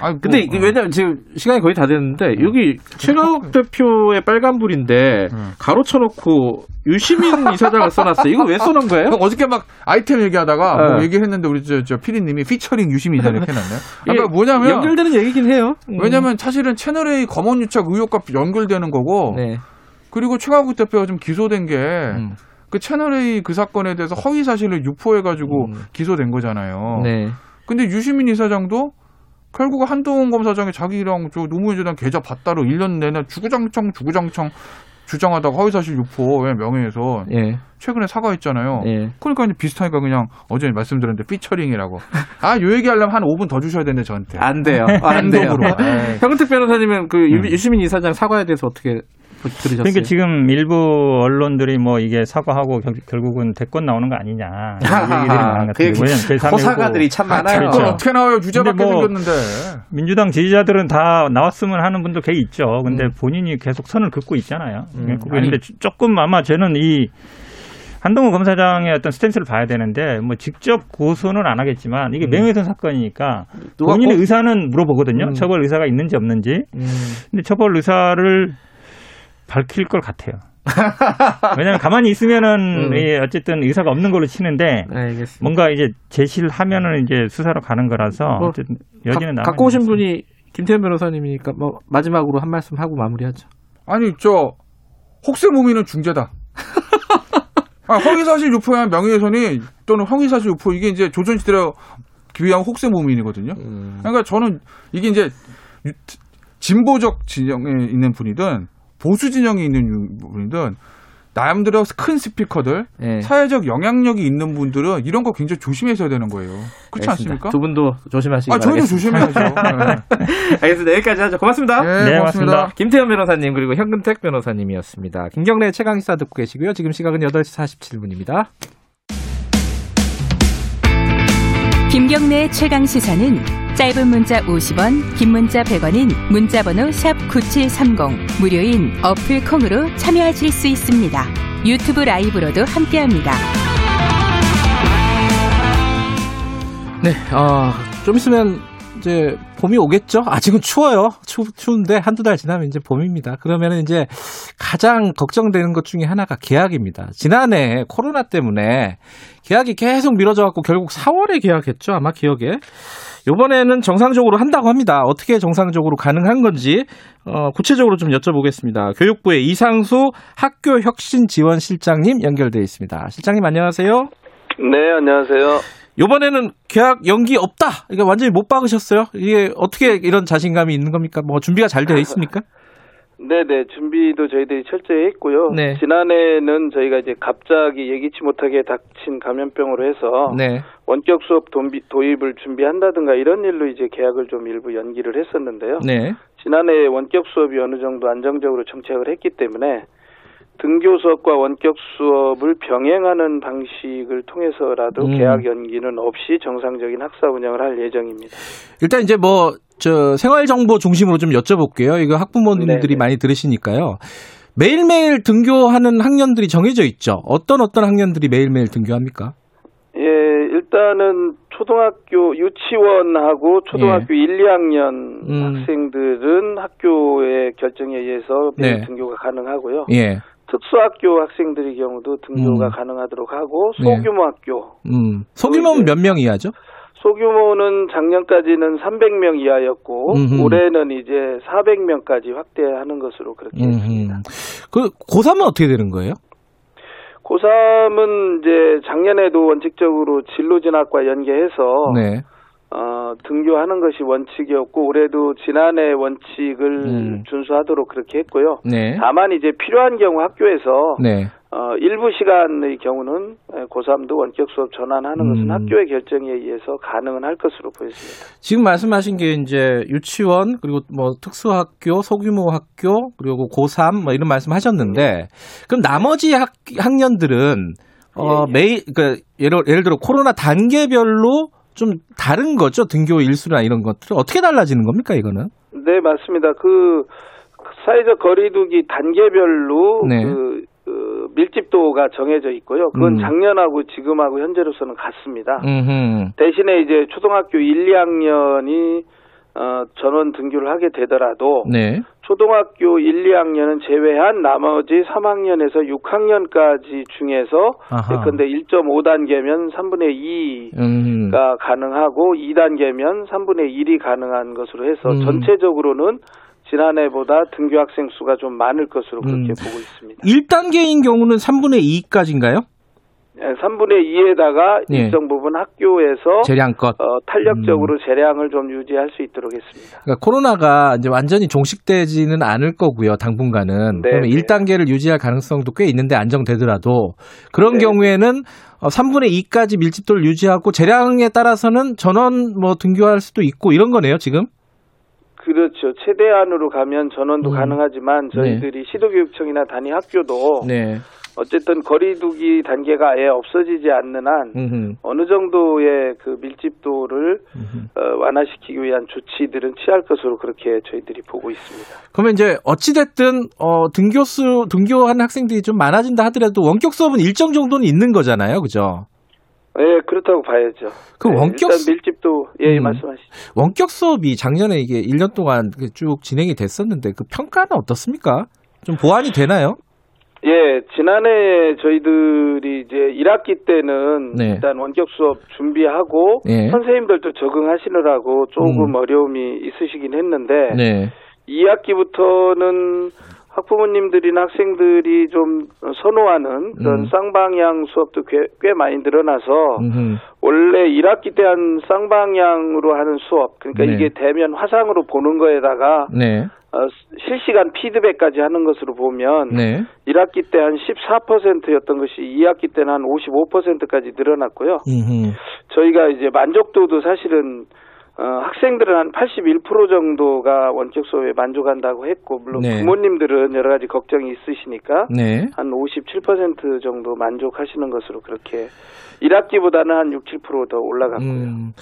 아, 근데 뭐, 이게 어. 왜냐면 지금 시간이 거의 다 됐는데 여기 최강욱 대표의 빨간불인데 음. 가로쳐놓고 유시민 이사장을 써놨어요. 이거 왜 써놓은 거예요? 형 어저께 막 아이템 얘기하다가 네. 뭐 얘기했는데 우리 저, 저 피디님이 피처링 유심이자 이렇게 해놨네요. 아까 뭐냐면 연결되는 얘기긴 해요. 음. 왜냐면 사실은 채널A 검언 유착 의혹과 연결되는 거고 네. 그리고 최강욱 대표가 좀 기소된 게 음. 그 채널A 그 사건에 대해서 허위 사실을 유포해 가지고 음. 기소된 거잖아요. 네. 근데 유시민 이사장도 결국 한동훈 검사장이 자기랑 저 노무현 재단 계좌 봤다고 1년 내내 주구장창 주구장창 주장하다가 허위사실 유포의 명예훼손 예. 최근에 사과했잖아요. 예. 그러니까 이제 비슷하니까 그냥 어제 말씀드렸는데 피처링이라고. 아, 요 얘기 하려면 한 5분 더 주셔야 되는데 저한테. 안 돼요. 안 돼요. 에이. 형택 변호사님은 그 유- 음. 유시민 이사장 사과에 대해서 어떻게 들으셨어요? 그러니까 지금 일부 언론들이 뭐 이게 사과하고 결, 결국은 대권 나오는 거 아니냐 얘기들이 많은 것그 같아요. 왜냐면 제3의 호사가들이 참 많아요. 그건 그렇죠. 어떻게 나와요? 유죄밖에 근데 뭐 생겼는데. 민주당 지지자들은 다 나왔으면 하는 분도 꽤 있죠. 근데 음. 본인이 계속 선을 긋고 있잖아요. 음. 그런데 조금 아마 저는 이 한동훈 검사장의 어떤 스탠스를 봐야 되는데 뭐 직접 고소는 안 하겠지만 이게 음. 명예훼손 사건이니까 본인의 꼭- 의사는 물어보거든요. 음. 처벌 의사가 있는지 없는지. 음. 근데 처벌 의사를 밝힐 것 같아요. 왜냐하면 가만히 있으면은 음. 이 어쨌든 의사가 없는 걸로 치는데 네, 알겠습니다. 뭔가 이제 제시를 하면은 이제 수사로 가는 거라서 뭐, 어쨌든 여지는 가- 남아. 갖고 오신 분이 김태현 변호사님이니까 뭐 마지막으로 한 말씀 하고 마무리하죠. 아니, 저, 혹세 무미는 중재다. 아, 허위사실 유포한 명예훼손이 또는 허위사실 유포 이게 이제 조선시대에 기위한 혹세무민이거든요. 그러니까 저는 이게 이제 유- 진보적 진영에 있는 분이든 보수 진영에 있는 유- 분이든 남들의 큰 스피커들 네. 사회적 영향력이 있는 분들은 이런 거 굉장히 조심해서 해야 되는 거예요. 그렇지 알겠습니다. 않습니까? 두 분도 조심하시기 아, 저희도. 조심해야죠. 네. 알겠습니다. 여기까지 하죠. 고맙습니다. 네, 고맙습니다. 김태현 변호사님 그리고 현근택 변호사님이었습니다. 김경래 최강 시사 듣고 계시고요. 지금 시각은 8시 47분입니다. 김경래의 최강 시사는 짧은 문자 50원, 긴 문자 100원인 문자번호 샵9730 무료인 어플 콩으로 참여하실 수 있습니다. 유튜브 라이브로도 함께합니다. 네, 어, 좀 있으면 이제 봄이 오겠죠? 아직은 추워요. 추, 추운데 한두 달 지나면 이제 봄입니다. 그러면 이제 가장 걱정되는 것 중에 하나가 계약입니다. 지난해 코로나 때문에 계약이 계속 미뤄져 갖고 결국 4월에 계약했죠. 아마 기억에. 요번에는 정상적으로 한다고 합니다. 어떻게 정상적으로 가능한 건지 어, 구체적으로 좀 여쭤보겠습니다. 교육부의 이상수 학교 혁신 지원 실장님 연결돼 있습니다. 실장님 안녕하세요. 네, 안녕하세요. 요번에는 계약 연기 없다. 이게 완전히 못 박으셨어요. 이게 어떻게 이런 자신감이 있는 겁니까? 뭐 준비가 잘 되어 있습니까? 네네, 준비도 저희들이 철저히 했고요. 네. 지난해는 저희가 이제 갑자기 예기치 못하게 닥친 감염병으로 해서 네. 원격 수업 돈비- 도입을 준비한다든가 이런 일로 이제 계약을 좀 일부 연기를 했었는데요. 네. 지난해 원격 수업이 어느 정도 안정적으로 정착을 했기 때문에 등교 수업과 원격 수업을 병행하는 방식을 통해서라도 음. 계약 연기는 없이 정상적인 학사 운영을 할 예정입니다. 일단 이제 뭐 저 생활 정보 중심으로 좀 여쭤볼게요. 이거 학부모님들이 많이 들으시니까요. 매일매일 등교하는 학년들이 정해져 있죠. 어떤 어떤 학년들이 매일매일 등교합니까? 예, 일단은 초등학교 유치원하고 초등학교 1, 2학년 음. 학생들은 학교의 결정에 의해서 매일 네. 등교가 가능하고요. 예. 특수학교 학생들의 경우도 등교가 음. 가능하도록 하고 네. 소규모 학교 음. 소규모는 몇 명 이하죠? 소규모는 작년까지는 300명 이하였고 음흠. 올해는 이제 400명까지 확대하는 것으로 그렇게 했습니다. 음흠. 그 고3은 어떻게 되는 거예요? 고3은 이제 작년에도 원칙적으로 진로 진학과 연계해서 네. 어, 등교하는 것이 원칙이었고 올해도 지난해 원칙을 음. 준수하도록 그렇게 했고요. 네. 다만 이제 필요한 경우 학교에서 네. 어, 일부 시간의 경우는 에, 고3도 원격 수업 전환하는 것은 음. 학교의 결정에 의해서 가능은 할 것으로 보여집니다. 지금 말씀하신 게 이제 유치원 그리고 뭐 특수학교, 소규모 학교 그리고 고3 뭐 이런 말씀하셨는데 그럼 나머지 학, 학년들은 어 예, 매일 그 예를 예를 들어 코로나 단계별로 좀 다른 거죠 등교 일수나 이런 것들 어떻게 달라지는 겁니까 이거는? 네, 맞습니다. 그 사회적 거리두기 단계별로 네. 그, 그 밀집도가 정해져 있고요. 그건 음. 작년하고 지금하고 현재로서는 같습니다. 음. 대신에 이제 초등학교 1, 2학년이 어, 전원 등교를 하게 되더라도 네. 초등학교 1, 2학년은 제외한 나머지 3학년에서 6학년까지 중에서 아하. 예컨대 1.5단계면 3분의 2가 음. 가능하고 2단계면 3분의 1이 가능한 것으로 해서 음. 전체적으로는 지난해보다 등교 학생 수가 좀 많을 것으로 그렇게 음. 보고 있습니다. 1단계인 경우는 3분의 2까지인가요? 3분의 2에다가 예. 일정 부분 학교에서 재량껏. 어, 탄력적으로 재량을 좀 유지할 수 있도록 했습니다. 그러니까 코로나가 이제 완전히 종식되지는 않을 거고요, 당분간은. 네, 그러면 네. 1단계를 유지할 가능성도 꽤 있는데 안정되더라도 그런 네. 경우에는 어, 3분의 2까지 밀집도를 유지하고 재량에 따라서는 전원 뭐 등교할 수도 있고 이런 거네요, 지금. 그렇죠. 최대한으로 가면 전원도 음. 가능하지만 저희들이 시도교육청이나 단위 학교도 네. 어쨌든 거리두기 단계가 아예 없어지지 않는 한 음흠. 어느 정도의 그 밀집도를 어, 완화시키기 위한 조치들은 취할 것으로 그렇게 저희들이 보고 있습니다. 그러면 이제 어찌 됐든 어, 등교수, 등교하는 학생들이 좀 많아진다 하더라도 원격 수업은 일정 정도는 있는 거잖아요, 그죠? 예, 그렇다고 봐야죠. 그 네, 원격 일단 수- 밀집도 예, 음. 말씀하시죠. 원격 수업이 작년에 이게 1년 동안 그쭉 진행이 됐었는데 그 평가는 어떻습니까? 좀 보완이 되나요? 예, 지난해 저희들이 이제 1학기 때는 네. 일단 원격 수업 준비하고 예. 선생님들도 적응하시느라고 조금 음. 어려움이 있으시긴 했는데 네. 2학기부터는 학부모님들이나 학생들이 좀 선호하는 그런 음. 쌍방향 수업도 꽤, 꽤 많이 늘어나서 음흠. 원래 1학기 때 한 쌍방향으로 하는 수업 그러니까 네. 이게 대면 화상으로 보는 거에다가 네. 어, 실시간 피드백까지 하는 것으로 보면 네. 1학기 때 한 14%였던 것이 2학기 때는 한 55%까지 늘어났고요. 음흠. 저희가 이제 만족도도 사실은 어, 학생들은 한 81% 정도가 원격 수업에 만족한다고 했고 물론 네. 부모님들은 여러 가지 걱정이 있으시니까 네. 한57% 정도 만족하시는 것으로 그렇게 1학기보다는 한 6, 7%더 올라갔고요. 음,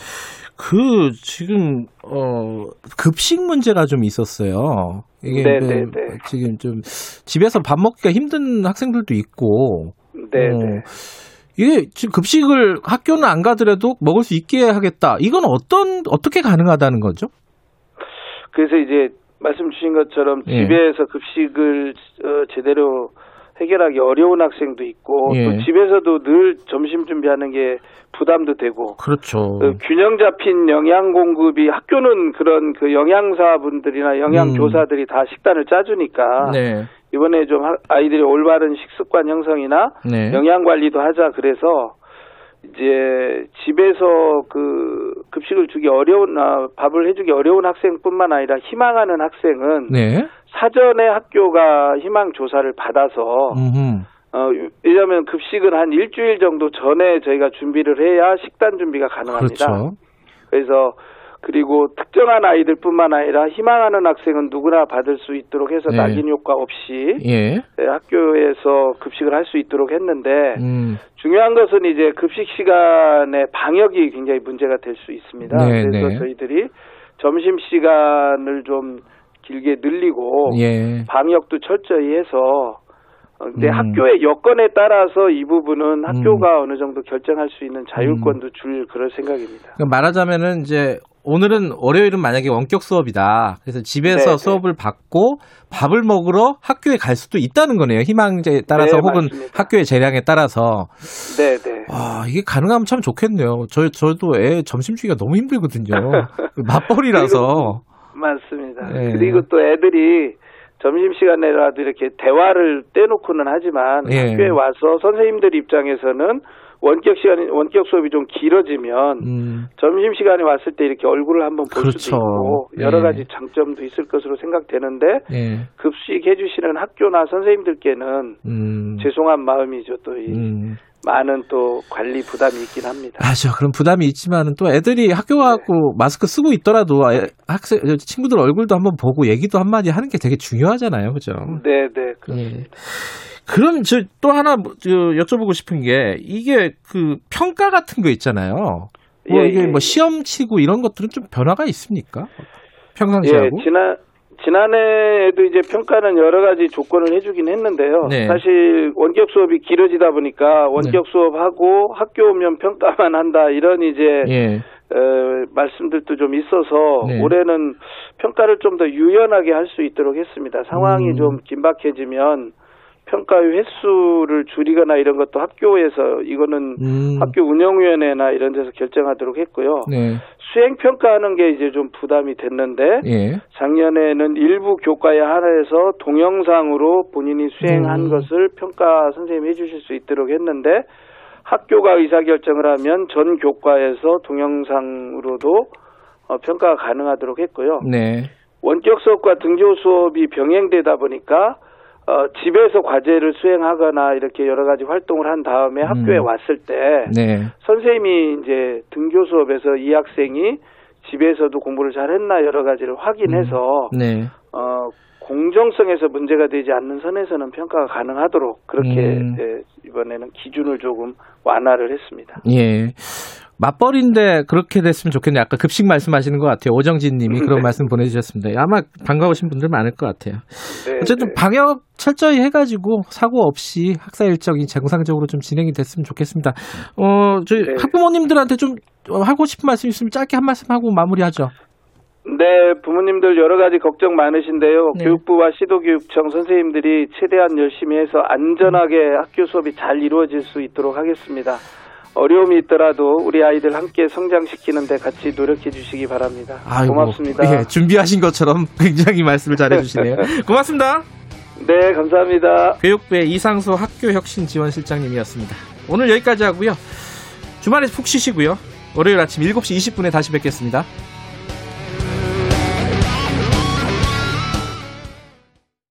그 지금 어 급식 문제가 좀 있었어요. 이게 네, 그 네, 네. 지금 좀 집에서 밥 먹기가 힘든 학생들도 있고. 네, 어, 네. 이게 지금 급식을 학교는 안 가더라도 먹을 수 있게 하겠다. 이건 어떤 어떻게 가능하다는 거죠? 그래서 이제 말씀 주신 것처럼 예. 집에서 급식을 어, 제대로 해결하기 어려운 학생도 있고 예. 또 집에서도 늘 점심 준비하는 게 부담도 되고 그렇죠. 그 균형 잡힌 영양 공급이 학교는 그런 그 영양사분들이나 영양 교사들이 다 식단을 짜주니까 음. 네. 이번에 좀 하- 아이들의 올바른 식습관 형성이나 네. 영양 관리도 하자 그래서 이제 집에서 그 급식을 주기 어려운 아, 밥을 해주기 어려운 학생뿐만 아니라 희망하는 학생은 네. 사전에 학교가 희망 조사를 받아서 음흠. 어, 왜냐하면 급식은 한 일주일 정도 전에 저희가 준비를 해야 식단 준비가 가능합니다. 그렇죠. 그래서 그리고 특정한 아이들뿐만 아니라 희망하는 학생은 누구나 받을 수 있도록 해서 네. 낙인 효과 없이 예. 네, 학교에서 급식을 할 수 있도록 했는데 음. 중요한 것은 이제 급식 시간의 방역이 굉장히 문제가 될 수 있습니다. 네, 그래서 네. 저희들이 점심 시간을 좀 길게 늘리고 예. 방역도 철저히 해서 어, 근데 음. 학교의 여건에 따라서 이 부분은 학교가 어느 정도 결정할 수 있는 자율권도 음. 줄 그럴 생각입니다. 그러니까 말하자면은 이제 오늘은 월요일은 만약에 원격 수업이다. 그래서 집에서 네, 네. 수업을 받고 밥을 먹으러 학교에 갈 수도 있다는 거네요. 희망제에 따라서 네, 혹은 맞습니다. 학교의 재량에 따라서. 네, 네. 아, 이게 가능하면 참 좋겠네요. 저 저도 애 점심 주기가 너무 힘들거든요. 맞벌이라서. 맞습니다. 네. 그리고 또 애들이 점심 시간에라도 이렇게 대화를 떼놓고는 하지만 예. 학교에 와서 선생님들 입장에서는 원격 시간 원격 수업이 좀 길어지면 음. 점심 시간에 왔을 때 이렇게 얼굴을 한번 볼 그렇죠. 수도 있고 여러 예. 가지 장점도 있을 것으로 생각되는데 예. 급식 해 주시는 학교나 선생님들께는 음. 죄송한 마음이죠. 또 이 음. 많은 또 관리 부담이 있긴 합니다. 맞아. 그런 부담이 있지만은 또 애들이 학교 가고 마스크 쓰고 있더라도 애- 학생 친구들 얼굴도 한번 보고 얘기도 한마디 하는 게 되게 중요하잖아요. 그죠? 네, 네. 예. 그럼 저 또 하나 뭐, 저 여쭤보고 싶은 게 이게 그 평가 같은 거 있잖아요. 뭐 예, 이게 예, 뭐 예. 시험 치고 이런 것들은 좀 변화가 있습니까? 예, 평상시하고? 지난 지난해에도 이제 평가는 여러 가지 조건을 해주긴 했는데요. 네. 사실 원격 수업이 길어지다 보니까 원격 수업하고 학교 오면 평가만 한다 이런 이제 예. 어, 말씀들도 좀 있어서 네. 올해는 평가를 좀 더 유연하게 할 수 있도록 했습니다. 상황이 음. 좀 긴박해지면 평가의 횟수를 줄이거나 이런 것도 학교에서 이거는 음. 학교 운영위원회나 이런 데서 결정하도록 했고요. 네. 수행 평가하는 게 이제 좀 부담이 됐는데 예. 작년에는 일부 교과에 한해서 동영상으로 본인이 수행한 음. 것을 평가 선생님이 해주실 수 있도록 했는데 학교가 의사 결정을 하면 전 교과에서 동영상으로도 어, 평가가 가능하도록 했고요. 네. 원격 수업과 등교 수업이 병행되다 보니까 어, 집에서 과제를 수행하거나 이렇게 여러 가지 활동을 한 다음에 음. 학교에 왔을 때 네. 선생님이 이제 등교 수업에서 이 학생이 집에서도 공부를 잘했나 여러 가지를 확인해서 네. 어, 공정성에서 문제가 되지 않는 선에서는 평가가 가능하도록 그렇게 음. 예, 이번에는 기준을 조금 완화를 했습니다. 예. 맞벌인데 그렇게 됐으면 좋겠네요. 아까 급식 말씀하시는 것 같아요. 오정진 님이 그런 네. 말씀 보내주셨습니다. 아마 반가우신 분들 많을 것 같아요. 네, 어쨌든 네. 방역 철저히 해가지고 사고 없이 학사 일정이 정상적으로 좀 진행이 됐으면 좋겠습니다. 어, 저희 네. 학부모님들한테 좀 어, 하고 싶은 말씀 있으면 짧게 한 말씀 하고 마무리하죠. 네, 부모님들 여러 가지 걱정 많으신데요. 네. 교육부와 시도교육청 선생님들이 최대한 열심히 해서 안전하게 학교 수업이 잘 이루어질 수 있도록 하겠습니다. 어려움이 있더라도 우리 아이들 함께 성장시키는데 같이 노력해 주시기 바랍니다. 아이고, 고맙습니다. 예, 준비하신 것처럼 굉장히 말씀을 잘해 주시네요. 고맙습니다. 네, 감사합니다. 교육부의 이상수 학교혁신지원실장님이었습니다. 오늘 여기까지 하고요. 주말에 푹 쉬시고요. 월요일 아침 7시 20분에 다시 뵙겠습니다.